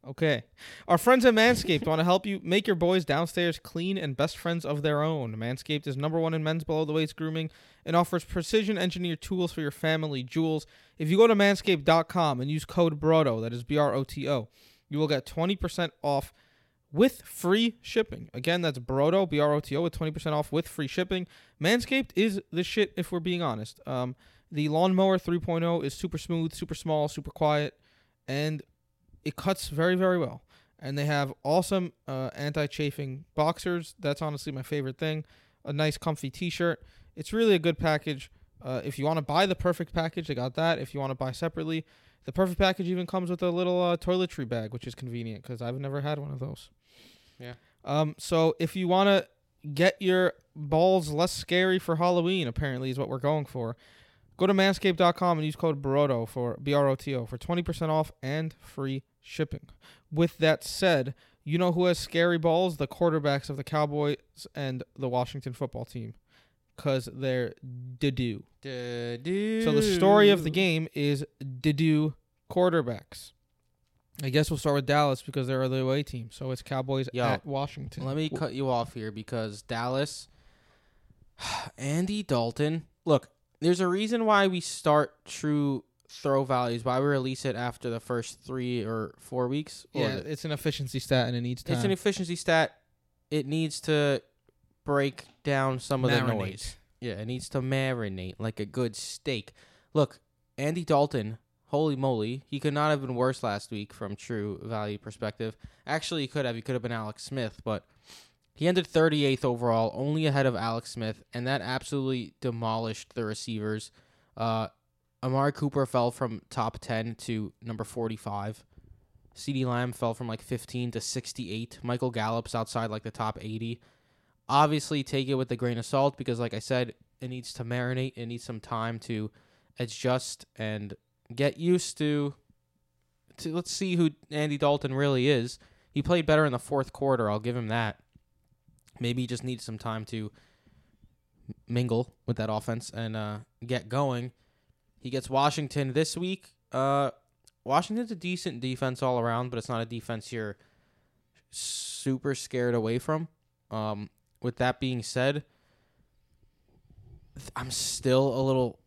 Okay. Our friends at Manscaped want to help you make your boys downstairs clean and best friends of their own. Manscaped is number one in men's below the waist grooming and offers precision engineered tools for your family jewels. If you go to manscaped.com and use code BROTO, that is B R O T O, you will get 20% off with free shipping. Again, that's Broto, B R O T O, with 20% off with free shipping. Manscaped is the shit, if we're being honest. Um, the Lawnmower 3.0 is super smooth, super small, super quiet, and it cuts very, very well. And they have awesome uh, anti chafing boxers. That's honestly my favorite thing. A nice, comfy t shirt. It's really a good package. Uh, if you want to buy the perfect package, they got that. If you want to buy separately, the perfect package even comes with a little uh, toiletry bag, which is convenient because I've never had one of those. Yeah. Um. So if you want to get your balls less scary for Halloween, apparently is what we're going for. Go to manscaped.com and use code BROTO for B R O T O for 20% off and free shipping. With that said, you know who has scary balls? The quarterbacks of the Cowboys and the Washington football team. Because they're doo. So the story of the game is doo quarterbacks. I guess we'll start with Dallas because they're the away team. So it's Cowboys Yo, at Washington. Let me cut you off here because Dallas, Andy Dalton. Look, there's a reason why we start true throw values. Why we release it after the first three or four weeks. Or yeah, it's an efficiency stat and it needs time. it's an efficiency stat. It needs to break down some of the noise. Yeah, it needs to marinate like a good steak. Look, Andy Dalton, holy moly, he could not have been worse last week from true value perspective. Actually, he could have. He could have been Alex Smith, but he ended 38th overall, only ahead of Alex Smith, and that absolutely demolished the receivers. Uh, Amari Cooper fell from top 10 to number 45. CeeDee Lamb fell from like 15 to 68. Michael Gallup's outside like the top 80. Obviously, take it with a grain of salt because, like I said, it needs to marinate. It needs some time to adjust and get used to. to let's see who Andy Dalton really is. He played better in the fourth quarter. I'll give him that. Maybe he just needs some time to mingle with that offense and uh, get going. He gets Washington this week. Uh, Washington's a decent defense all around, but it's not a defense you're super scared away from. Um, with that being said, I'm still a little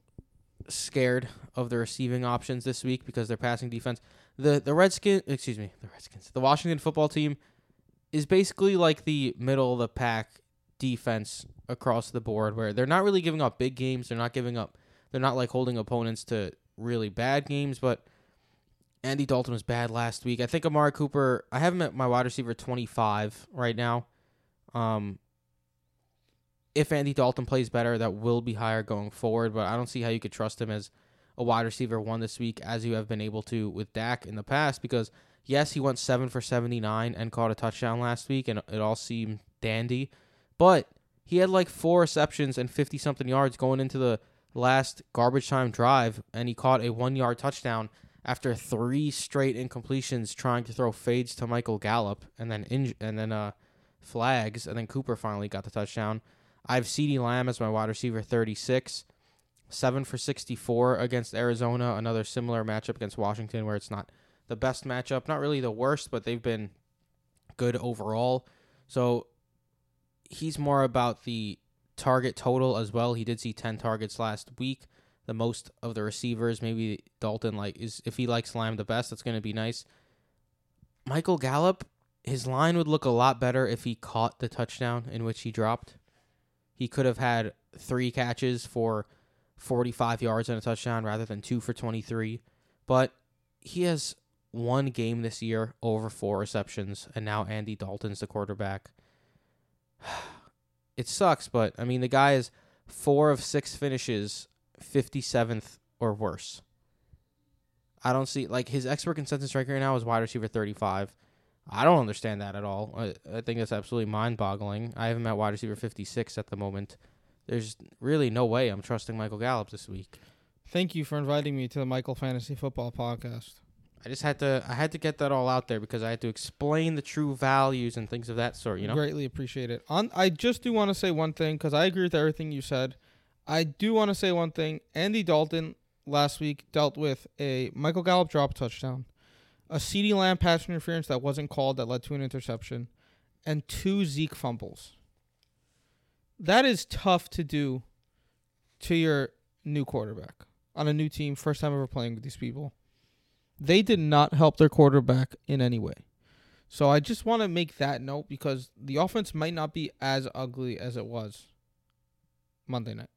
scared of the receiving options this week because their passing defense. The the Redskins, excuse me, the Redskins, the Washington football team is basically like the middle of the pack defense across the board where they're not really giving up big games, they're not giving up they're not like holding opponents to really bad games, but Andy Dalton was bad last week. I think Amari Cooper, I have him at my wide receiver 25 right now. Um, if Andy Dalton plays better, that will be higher going forward, but I don't see how you could trust him as a wide receiver one this week as you have been able to with Dak in the past because, yes, he went 7 for 79 and caught a touchdown last week, and it all seemed dandy, but he had like four receptions and 50 something yards going into the last garbage time drive, and he caught a one yard touchdown after three straight incompletions trying to throw fades to Michael Gallup and then inj- and then uh flags and then Cooper finally got the touchdown. I have CeeDee Lamb as my wide receiver 36, 7 for 64 against Arizona, another similar matchup against Washington where it's not the best matchup, not really the worst, but they've been good overall. So he's more about the target total as well. He did see 10 targets last week the most of the receivers. Maybe Dalton like is if he likes Lamb the best, that's going to be nice. Michael Gallup, his line would look a lot better if he caught the touchdown in which he dropped. He could have had three catches for 45 yards and a touchdown rather than two for 23. But he has one game this year over four receptions, and now Andy Dalton's the quarterback. It sucks, but I mean, the guy is four of six finishes 57th or worse. I don't see like his expert consensus right now is wide receiver 35. I don't understand that at all. I, I think that's absolutely mind-boggling. I have him at wide receiver 56 at the moment. There's really no way I'm trusting Michael Gallup this week. Thank you for inviting me to the Michael Fantasy Football Podcast. I just had to I had to get that all out there because I had to explain the true values and things of that sort, you know. Greatly appreciate it. On, I just do want to say one thing because I agree with everything you said. I do want to say one thing. Andy Dalton last week dealt with a Michael Gallup drop touchdown, a CeeDee Lamb pass interference that wasn't called that led to an interception, and two Zeke fumbles. That is tough to do to your new quarterback on a new team, first time ever playing with these people. They did not help their quarterback in any way. So I just want to make that note because the offense might not be as ugly as it was Monday night.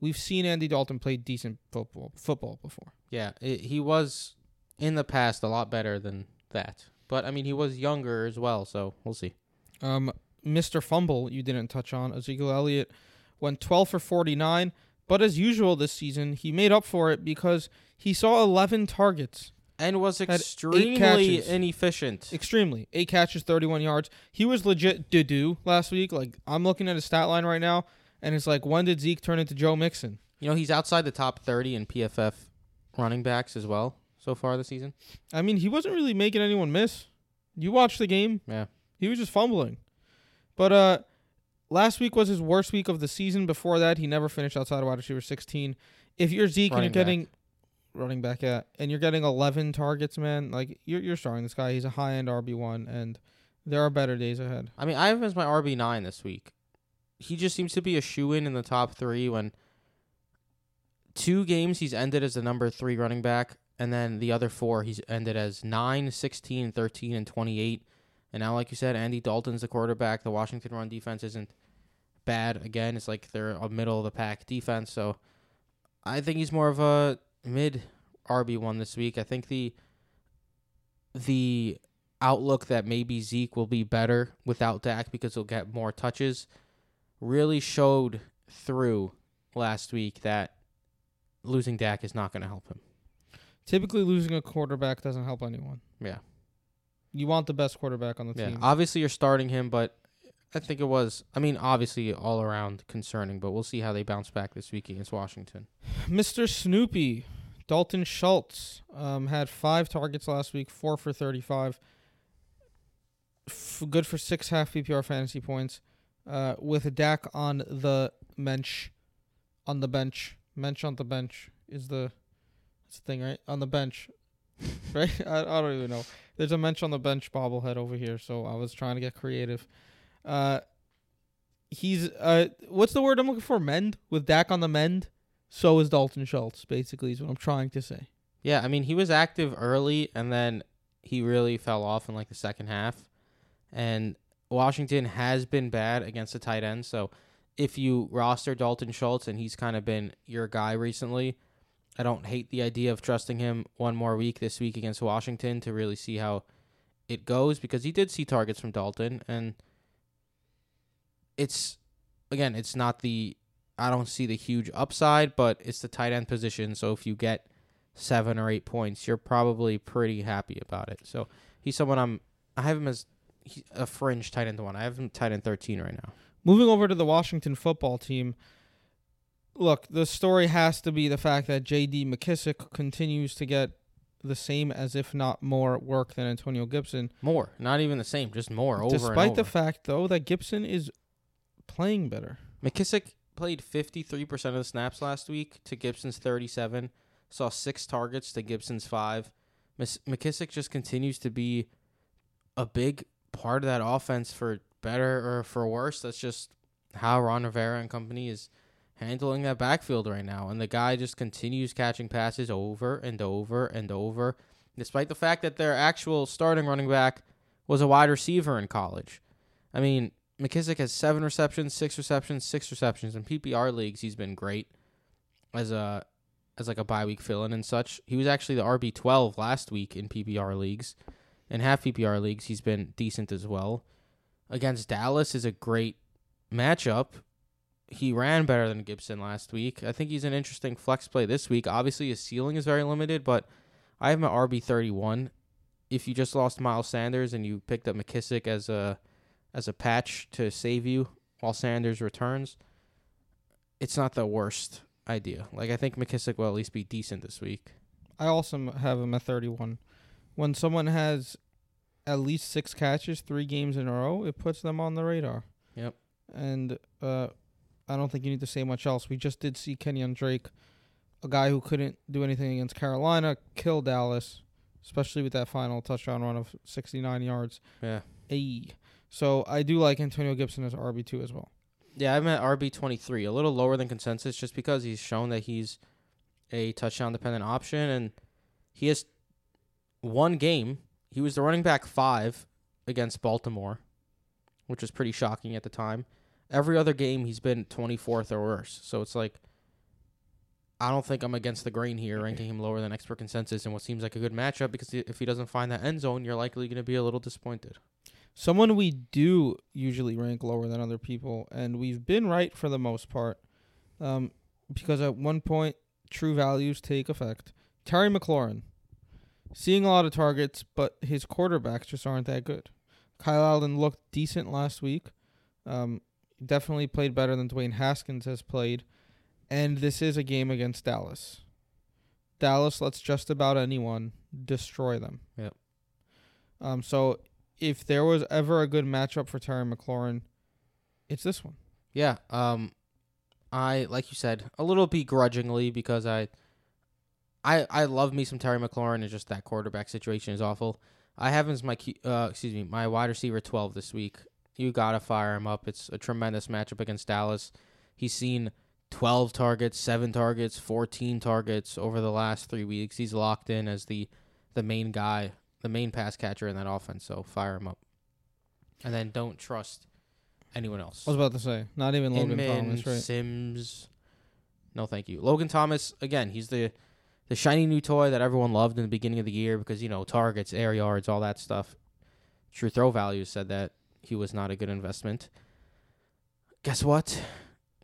We've seen Andy Dalton play decent football football before. Yeah, it, he was in the past a lot better than that. But I mean, he was younger as well, so we'll see. Um, Mr. Fumble, you didn't touch on. Ezekiel Elliott went 12 for 49, but as usual this season, he made up for it because he saw 11 targets. And was extremely inefficient. Extremely. Eight catches, 31 yards. He was legit doo last week. Like, I'm looking at his stat line right now, and it's like, when did Zeke turn into Joe Mixon? You know, he's outside the top 30 in PFF running backs as well so far this season. I mean, he wasn't really making anyone miss. You watched the game. Yeah. He was just fumbling. But uh last week was his worst week of the season. Before that, he never finished outside of wide receiver 16. If you're Zeke Running and you're getting running back at, and you're getting 11 targets, man. Like you're you're starting this guy. He's a high end RB one, and there are better days ahead. I mean, I have him as my RB nine this week. He just seems to be a shoe in in the top three. When two games he's ended as the number three running back, and then the other four he's ended as 9, 16, 13, and 28. And now, like you said, Andy Dalton's the quarterback. The Washington run defense isn't bad. Again, it's like they're a middle of the pack defense. So I think he's more of a mid RB one this week. I think the the outlook that maybe Zeke will be better without Dak because he'll get more touches really showed through last week that losing Dak is not going to help him. Typically, losing a quarterback doesn't help anyone. Yeah. You want the best quarterback on the team. Yeah. team. Obviously, you're starting him, but I think it was, I mean, obviously all around concerning, but we'll see how they bounce back this week against Washington. Mr. Snoopy, Dalton Schultz, um, had five targets last week, four for 35. F- good for six half PPR fantasy points. Uh, with a Dak on the bench, on the bench, bench on the bench is the, that's the thing, right? On the bench, right? I, I don't even know. There's a bench on the bench bobblehead over here, so I was trying to get creative. Uh, he's uh, what's the word I'm looking for? Mend with Dak on the mend. So is Dalton Schultz. Basically, is what I'm trying to say. Yeah, I mean, he was active early and then he really fell off in like the second half. And Washington has been bad against the tight end. So if you roster Dalton Schultz and he's kind of been your guy recently, I don't hate the idea of trusting him one more week this week against Washington to really see how it goes because he did see targets from Dalton and it's again, it's not the I don't see the huge upside, but it's the tight end position. So if you get seven or eight points, you're probably pretty happy about it. So he's someone I'm. I have him as a fringe tight end one. I have him tight end thirteen right now. Moving over to the Washington football team. Look, the story has to be the fact that J.D. McKissick continues to get the same, as if not more, work than Antonio Gibson. More, not even the same, just more over Despite and over. the fact, though, that Gibson is playing better. McKissick played fifty three percent of the snaps last week to Gibson's thirty seven. Saw six targets to Gibson's five. Miss- McKissick just continues to be a big part of that offense for better or for worse. That's just how Ron Rivera and company is handling that backfield right now. And the guy just continues catching passes over and over and over, despite the fact that their actual starting running back was a wide receiver in college. I mean, McKissick has seven receptions, six receptions, six receptions. In PPR leagues, he's been great as a as like a bye week fill in and such. He was actually the RB twelve last week in PPR leagues. In half PPR leagues, he's been decent as well. Against Dallas is a great matchup. He ran better than Gibson last week. I think he's an interesting flex play this week. Obviously, his ceiling is very limited, but I have my RB thirty one. If you just lost Miles Sanders and you picked up McKissick as a as a patch to save you while Sanders returns, it's not the worst idea. Like I think McKissick will at least be decent this week. I also have him at 31. When someone has at least six catches, three games in a row, it puts them on the radar. Yep. And uh, I don't think you need to say much else. We just did see Kenyon Drake, a guy who couldn't do anything against Carolina, kill Dallas, especially with that final touchdown run of 69 yards. Yeah. Ayy. So I do like Antonio Gibson as RB2 as well. Yeah, I'm at RB twenty three, a little lower than consensus, just because he's shown that he's a touchdown dependent option, and he has one game. He was the running back five against Baltimore, which was pretty shocking at the time. Every other game, he's been twenty fourth or worse. So it's like, I don't think I'm against the grain here, ranking him lower than expert consensus in what seems like a good matchup. Because if he doesn't find that end zone, you're likely going to be a little disappointed. Someone we do usually rank lower than other people, and we've been right for the most part, um, because at one point true values take effect. Terry McLaurin, seeing a lot of targets, but his quarterbacks just aren't that good. Kyle Allen looked decent last week. Um, definitely played better than Dwayne Haskins has played, and this is a game against Dallas. Dallas lets just about anyone destroy them. Yep. Um, so if there was ever a good matchup for Terry McLaurin, it's this one. Yeah, um I like you said, a little begrudgingly because I I I love me some Terry McLaurin. It's just that quarterback situation is awful. I have him as my uh excuse me my wide receiver twelve this week. You gotta fire him up. It's a tremendous matchup against Dallas. He's seen twelve targets, seven targets, fourteen targets over the last three weeks. He's locked in as the the main guy, the main pass catcher in that offense. So fire him up, and then don't trust anyone else. I was about to say, not even Logan Inman, Thomas, right? Sims. No, thank you. Logan Thomas again. He's the the shiny new toy that everyone loved in the beginning of the year because you know targets, air yards, all that stuff. True throw value said that he was not a good investment. Guess what?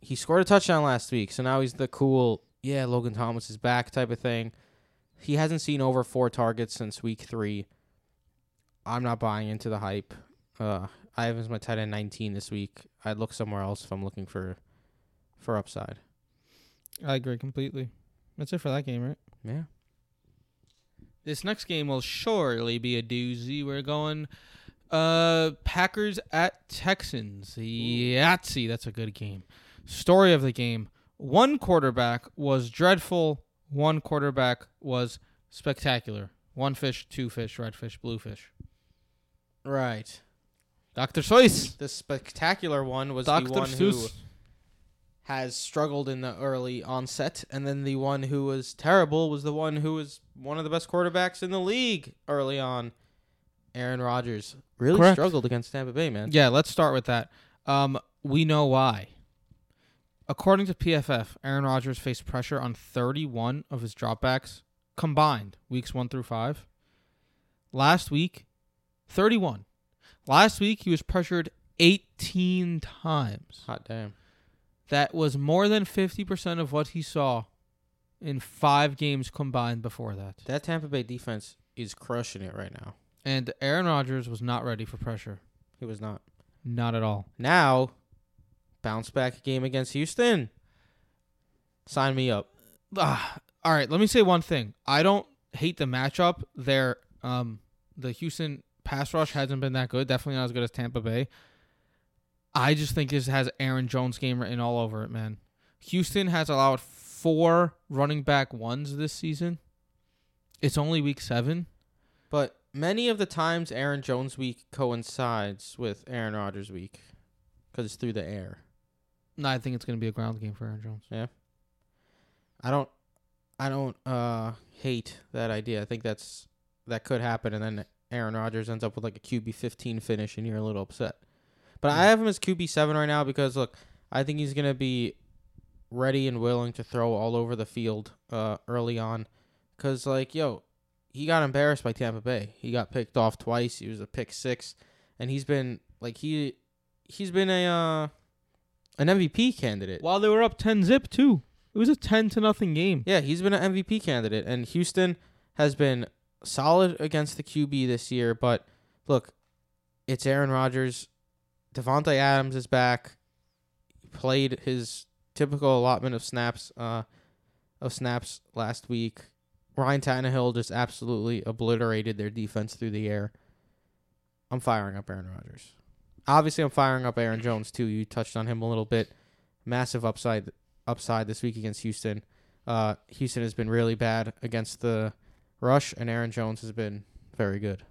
He scored a touchdown last week, so now he's the cool. Yeah, Logan Thomas is back type of thing. He hasn't seen over four targets since week three. I'm not buying into the hype. Uh, I have him as my tight end 19 this week. I'd look somewhere else if I'm looking for for upside. I agree completely. That's it for that game, right? Yeah. This next game will surely be a doozy. We're going uh Packers at Texans. Yahtzee. That's a good game. Story of the game. One quarterback was dreadful. One quarterback was spectacular. One fish, two fish, red fish, blue fish. Right. Dr. Seuss. The spectacular one was Dr. the one who Seuss. has struggled in the early onset, and then the one who was terrible was the one who was one of the best quarterbacks in the league early on. Aaron Rodgers really Correct. struggled against Tampa Bay, man. Yeah, let's start with that. Um, we know why. According to PFF, Aaron Rodgers faced pressure on 31 of his dropbacks combined, weeks 1 through 5. Last week, 31. Last week, he was pressured 18 times. Hot damn. That was more than 50% of what he saw in five games combined before that. That Tampa Bay defense is crushing it right now. And Aaron Rodgers was not ready for pressure. He was not. Not at all. Now, bounce back game against Houston. Sign me up. Ah, all right, let me say one thing. I don't hate the matchup. There, um, the Houston pass rush hasn't been that good. Definitely not as good as Tampa Bay. I just think this has Aaron Jones game written all over it, man. Houston has allowed four running back ones this season. It's only week seven. But many of the times, Aaron Jones week coincides with Aaron Rodgers week because it's through the air. No, I think it's going to be a ground game for Aaron Jones. Yeah. I don't, I don't uh hate that idea. I think that's that could happen, and then Aaron Rodgers ends up with like a QB fifteen finish, and you're a little upset. But I have him as QB seven right now because look, I think he's gonna be ready and willing to throw all over the field uh early on, because like yo, he got embarrassed by Tampa Bay. He got picked off twice. He was a pick six, and he's been like he he's been a uh an MVP candidate. While they were up 10 zip, too. It was a 10 to nothing game. Yeah, he's been an MVP candidate, and Houston has been solid against the QB this year. But look, it's Aaron Rodgers. Davante Adams is back. He played his typical allotment of snaps, uh, of snaps last week. Ryan Tannehill just absolutely obliterated their defense through the air. I'm firing up Aaron Rodgers. Obviously, I'm firing up Aaron Jones too. You touched on him a little bit. Massive upside upside this week against Houston. Uh, Houston has been really bad against the rush, and Aaron Jones has been very good.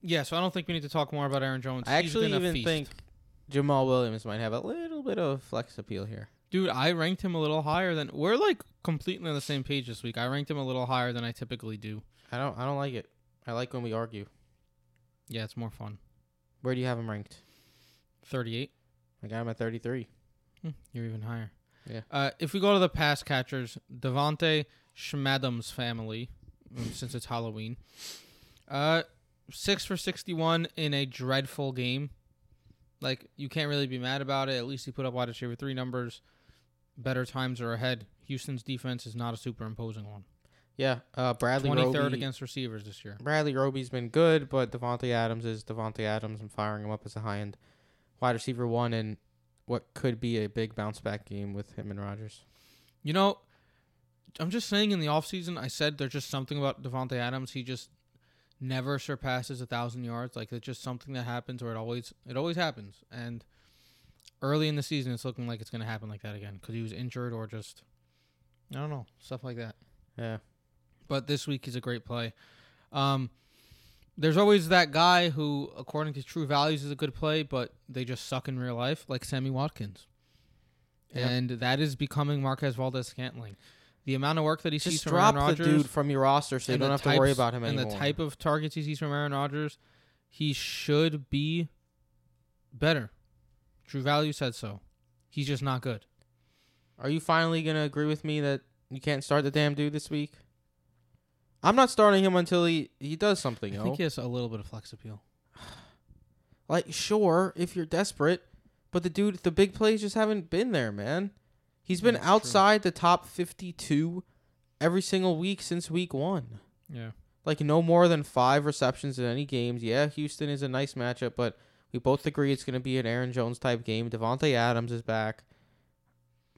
Yeah, so I don't think we need to talk more about Aaron Jones. I He's actually even feast. think Jamaal Williams might have a little bit of flex appeal here. Dude, I ranked him a little higher than we're like completely on the same page this week. I ranked him a little higher than I typically do. I don't. I don't like it. I like when we argue. Yeah, it's more fun. Where do you have him ranked? 38. I got him at 33. Hmm, you're even higher. Yeah. Uh, if we go to the pass catchers, Devonte Schmadam's family, mm, since it's Halloween, uh, six for 61 in a dreadful game. Like you can't really be mad about it. At least he put up wide receiver three numbers. Better times are ahead. Houston's defense is not a superimposing one. Yeah. Uh, Bradley Twenty third Roby. against receivers this year. Bradley Roby's been good, but Davante Adams is Davante Adams. I'm firing him up as a high end wide receiver one in what could be a big bounce back game with him and Rodgers. You know, I'm just saying in the offseason, I said there's just something about Davante Adams. He just never surpasses a thousand yards. Like it's just something that happens where it always it always happens. And early in the season, it's looking like it's going to happen like that again because he was injured or just I don't know stuff like that. Yeah. but this week he's a great play. Um, there's always that guy who, according to True Values, is a good play, but they just suck in real life, like Sammy Watkins. Yeah. And that is becoming Marquez Valdes-Scantling. The amount of work that he sees Just from drop Aaron the Rodgers, dude from your roster so you don't the have to worry about him and the type of targets he sees from Aaron Rodgers, he should be better. True Value said so. He's just not good. Are you finally gonna agree with me that you can't start the damn dude this week? I'm not starting him until he he does something. I think he has a little bit of flex appeal. Like, sure, if you're desperate, but the dude, the big plays just haven't been there, man. He's been That's true. outside the top 52 every single week since week one. Yeah. Like, no more than five receptions in any games. Yeah, Houston is a nice matchup, but we both agree it's going to be an Aaron Jones type game. Davante Adams is back.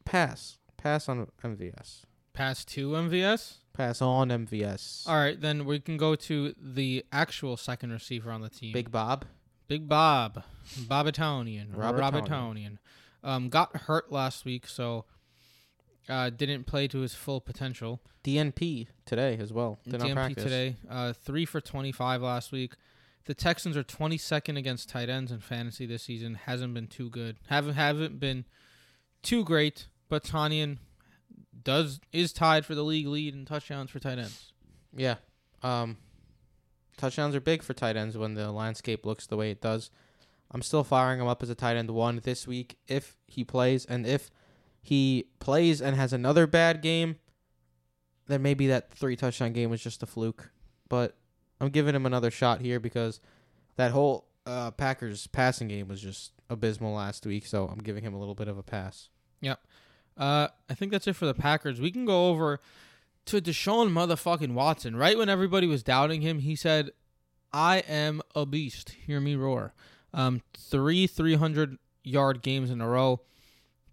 Pass. Pass on MVS. Pass to MVS. Pass on MVS. All right, then we can go to the actual second receiver on the team. Big Bob. Big Bob, Bobatonian, Robertonian. Um, got hurt last week, so uh, didn't play to his full potential. DNP today as well. Did not today, uh, three for twenty-five last week. The Texans are twenty-second against tight ends in fantasy this season. Hasn't been too good. Haven't haven't been too great. But Tonyan does is tied for the league lead in touchdowns for tight ends. Yeah. Um, touchdowns are big for tight ends when the landscape looks the way it does. I'm still firing him up as a tight end one this week if he plays, and if he plays and has another bad game, then maybe that three touchdown game was just a fluke. But I'm giving him another shot here because that whole uh, Packers passing game was just abysmal last week, so I'm giving him a little bit of a pass. Yep. Uh, I think that's it for the Packers. We can go over to Deshaun motherfucking Watson. Right when everybody was doubting him, he said, "I am a beast. Hear me roar." Um, three 300 yard games in a row,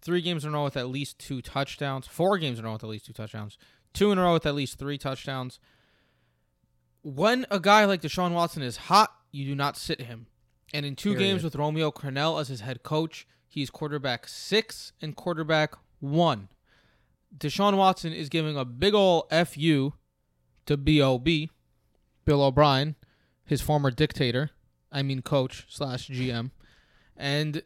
three games in a row with at least two touchdowns, four games in a row with at least two touchdowns, two in a row with at least three touchdowns. When a guy like Deshaun Watson is hot, you do not sit him. And in two Period. games with Romeo Crennel as his head coach, he's quarterback six and quarterback one. Deshaun Watson is giving a big ol' FU to B.O.B., Bill O'Brien, his former dictator, I mean coach slash GM. And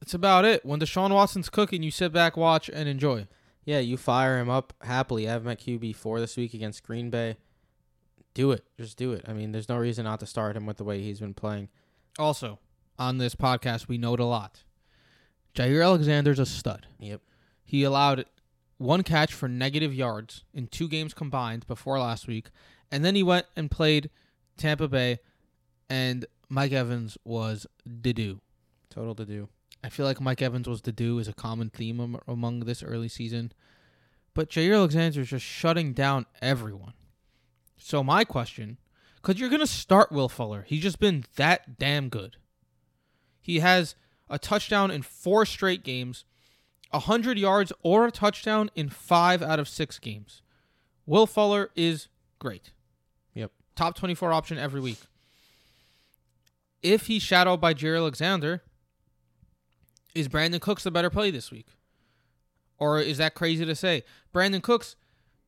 that's about it. When Deshaun Watson's cooking, you sit back, watch, and enjoy. Yeah, you fire him up happily. I have him QB four this week against Green Bay. Do it. Just do it. I mean, there's no reason not to start him with the way he's been playing. Also, on this podcast, we note a lot. Jaire Alexander's a stud. Yep. He allowed one catch for negative yards in two games combined before last week, and then he went and played Tampa Bay, and Mike Evans was the do. Total to do. I feel like Mike Evans was the do is a common theme am- among this early season, but Jaire Alexander is just shutting down everyone. So my question, because you're gonna start Will Fuller, he's just been that damn good. He has a touchdown in four straight games, a hundred yards or a touchdown in five out of six games. Will Fuller is great. Yep. Top twenty-four option every week. If he's shadowed by Jaire Alexander, is Brandin Cooks the better play this week? Or is that crazy to say? Brandin Cooks,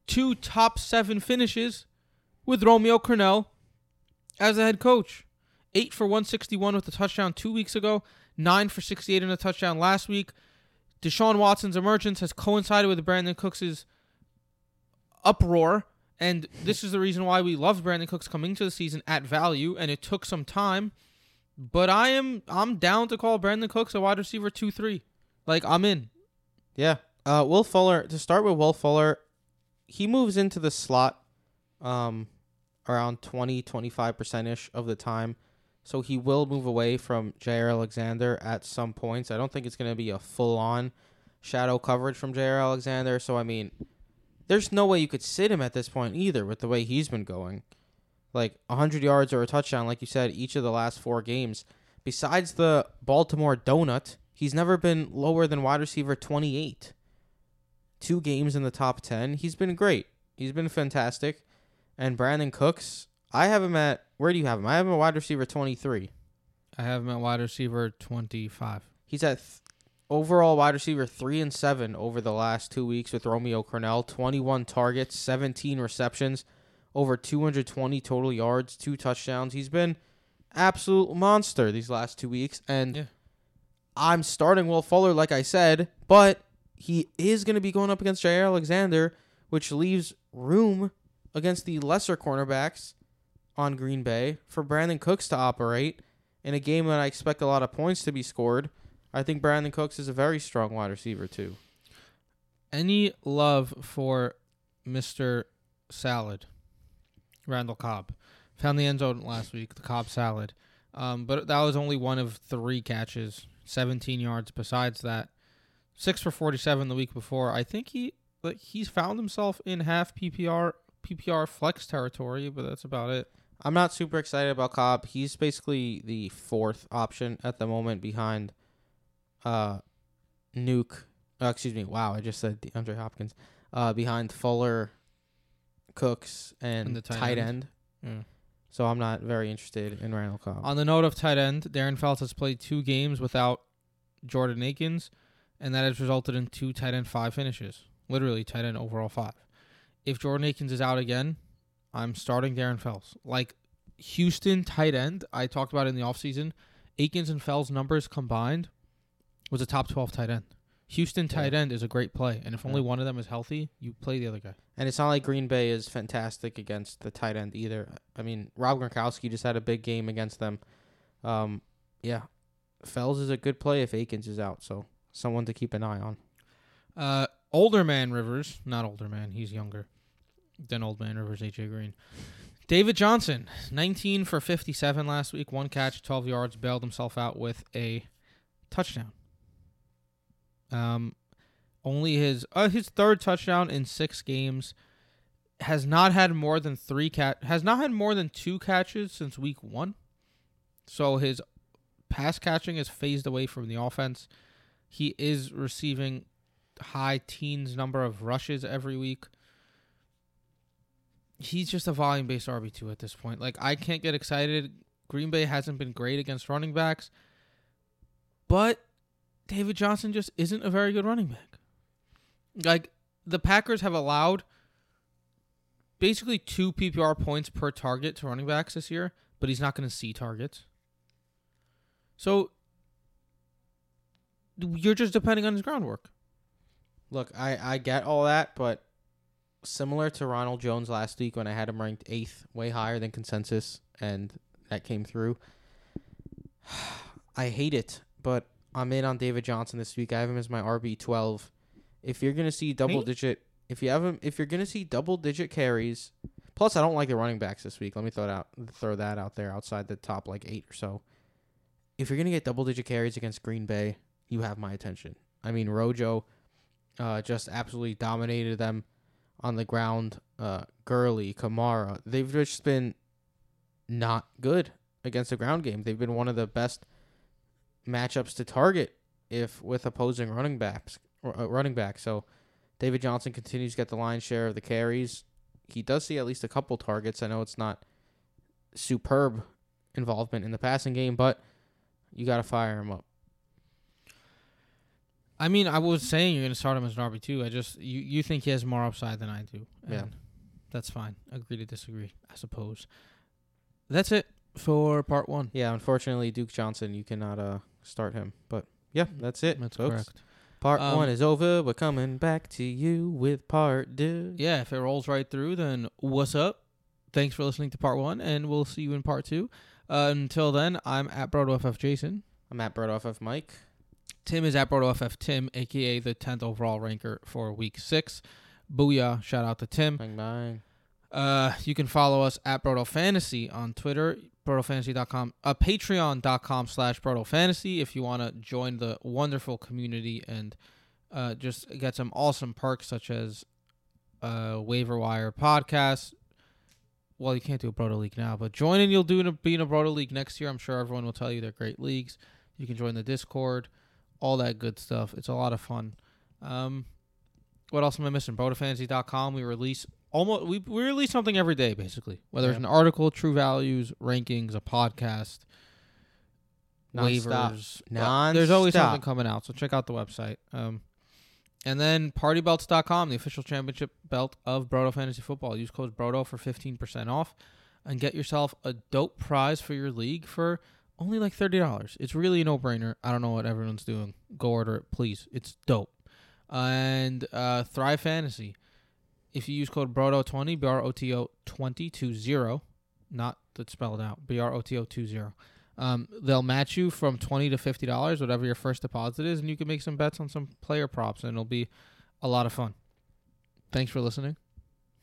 two top seven finishes with Romeo Crennel as a head coach. Eight for 161 with a touchdown two weeks ago, nine for 68 and a touchdown last week. Deshaun Watson's emergence has coincided with Brandin Cooks' uproar. And this is the reason why we loved Brandin Cooks coming to the season at value, and it took some time. But I am I'm down to call Brandin Cooks a wide receiver two three. Like I'm in. Yeah. Uh, Will Fuller, to start with Will Fuller, he moves into the slot um, around 20, 25% ish of the time. So he will move away from Jaire Alexander at some points. I don't think it's going to be a full on shadow coverage from Jaire Alexander. So, I mean, there's no way you could sit him at this point either with the way he's been going. Like 100 yards or a touchdown, like you said, each of the last four games. Besides the Baltimore donut, he's never been lower than wide receiver 28. Two games in the top 10. He's been great. He's been fantastic. And Brandin Cooks, I have him at, where do you have him? I have him at wide receiver 23. I have him at wide receiver twenty five. He's at th- overall wide receiver three and seven over the last two weeks with Romeo Crennel. Twenty one targets, seventeen receptions, over two hundred twenty total yards, two touchdowns. He's been absolute monster these last two weeks, and Yeah. I'm starting Will Fuller, like I said, but he is going to be going up against Jaire Alexander, which leaves room against the lesser cornerbacks on Green Bay for Brandin Cooks to operate in a game that I expect a lot of points to be scored. I think Brandin Cooks is a very strong wide receiver too. Any love for Mr. Salad, Randall Cobb? Found the end zone last week, the Cobb salad. Um, but that was only one of three catches, 17 yards. Besides that, six for 47 the week before. I think he like he's found himself in half PPR PPR flex territory, but that's about it. I'm not super excited about Cobb. He's basically the fourth option at the moment behind uh Nuke. Uh, excuse me. Wow, I just said DeAndre Hopkins. Uh behind Fuller, Cooks and, And the tight tight, end. end. Yeah. So I'm not very interested in Randall Cobb. On the note of tight end, Darren Fells has played two games without Jordan Akins, and that has resulted in two tight end five finishes. Literally tight end overall five. If Jordan Akins is out again, I'm starting Darren Fells. Like Houston tight end, I talked about in the offseason. Akins and Fells numbers combined was a top 12 tight end. Houston Yeah. tight end is a great play, and if only Yeah. one of them is healthy, you play the other guy. And it's not like Green Bay is fantastic against the tight end either. I mean, Rob Gronkowski just had a big game against them. Um, yeah, Fells is a good play if Akins is out, so someone to keep an eye on. Uh, older man Rivers, not older man, he's younger than old man Rivers, AJ Green. David Johnson, 19 for 57 last week, one catch, 12 yards, bailed himself out with a touchdown. Um, only his uh, his third touchdown in six games. Has not had more than three cat has not had more than two catches since week one. So his pass catching is phased away from the offense. He is receiving high teens number of rushes every week. He's just a volume based RB two at this point. Like I can't get excited. Green Bay hasn't been great against running backs, but David Johnson just isn't a very good running back. Like the Packers have allowed basically two PPR points per target to running backs this year, but he's not going to see targets. So you're just depending on his groundwork. Look, I, I get all that, but similar to Ronald Jones last week when I had him ranked eighth, way higher than consensus, and that came through. I hate it, but I'm in on David Johnson this week. I have him as my RB twelve. If you're gonna see double Me? digit, if you have him, if you're gonna see double digit carries, plus I don't like the running backs this week. Let me throw that out, throw that out there outside the top like eight or so. If you're gonna get double digit carries against Green Bay, you have my attention. I mean, Rojo uh, just absolutely dominated them on the ground. Uh, Gurley, Kamara, they've just been not good against the ground game. They've been one of the best matchups to target if with opposing running backs. Uh, running back. So David Johnson continues to get the lion's share of the carries. He does see at least a couple targets. I know it's not superb involvement in the passing game, but you got to fire him up. I mean, I was saying you're going to start him as an RB two. I just you you think he has more upside than I do. Yeah. that's fine. Agree to disagree, I suppose. That's it for part one. Yeah, unfortunately, Duke Johnson, you cannot uh start him. But yeah, that's it. That's folks. correct. Part Um, one is over. We're coming back to you with part two. Yeah, if it rolls right through, then what's up? Thanks for listening to part one, and we'll see you in part two. Uh, until then, I'm at BrodoFF Jason. I'm at Bird off of Mike. Tim is at BrodoFF Tim, aka the 10th overall ranker for week six. Booyah. Shout out to Tim. Bang bang. Uh, you can follow us at Broto Fantasy on Twitter, brotofantasy.com, uh, patreon.com slash Broto Fantasy if you want to join the wonderful community and uh, just get some awesome perks such as uh, waiver wire podcasts. Well, you can't do a Broto League now, but join and you'll do in a, be in a Broto League next year. I'm sure everyone will tell you they're great leagues. You can join the Discord, all that good stuff. It's a lot of fun. Um, what else am I missing? BrotoFantasy.com. We release almost we, we release something every day basically whether it's an article true values rankings a podcast Non-stop. waivers. But There's always something coming out, so check out the website. Um, and then partybelts.com, the official championship belt of Broto Fantasy Football. Use code Broto for 15% off and get yourself a dope prize for your league for only like $30. It's really a no-brainer. I don't know what everyone's doing. Go order it, please. It's dope. And uh, Thrive Fantasy. If you use code BROTO20, B-R-O-T-O 20, two zero, not that's spelled out, B-R-O-T-O 20. Um, they'll match you from twenty to fifty dollars, whatever your first deposit is, and you can make some bets on some player props, and it'll be a lot of fun. Thanks for listening.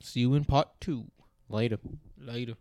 See you in part two. Later. Later.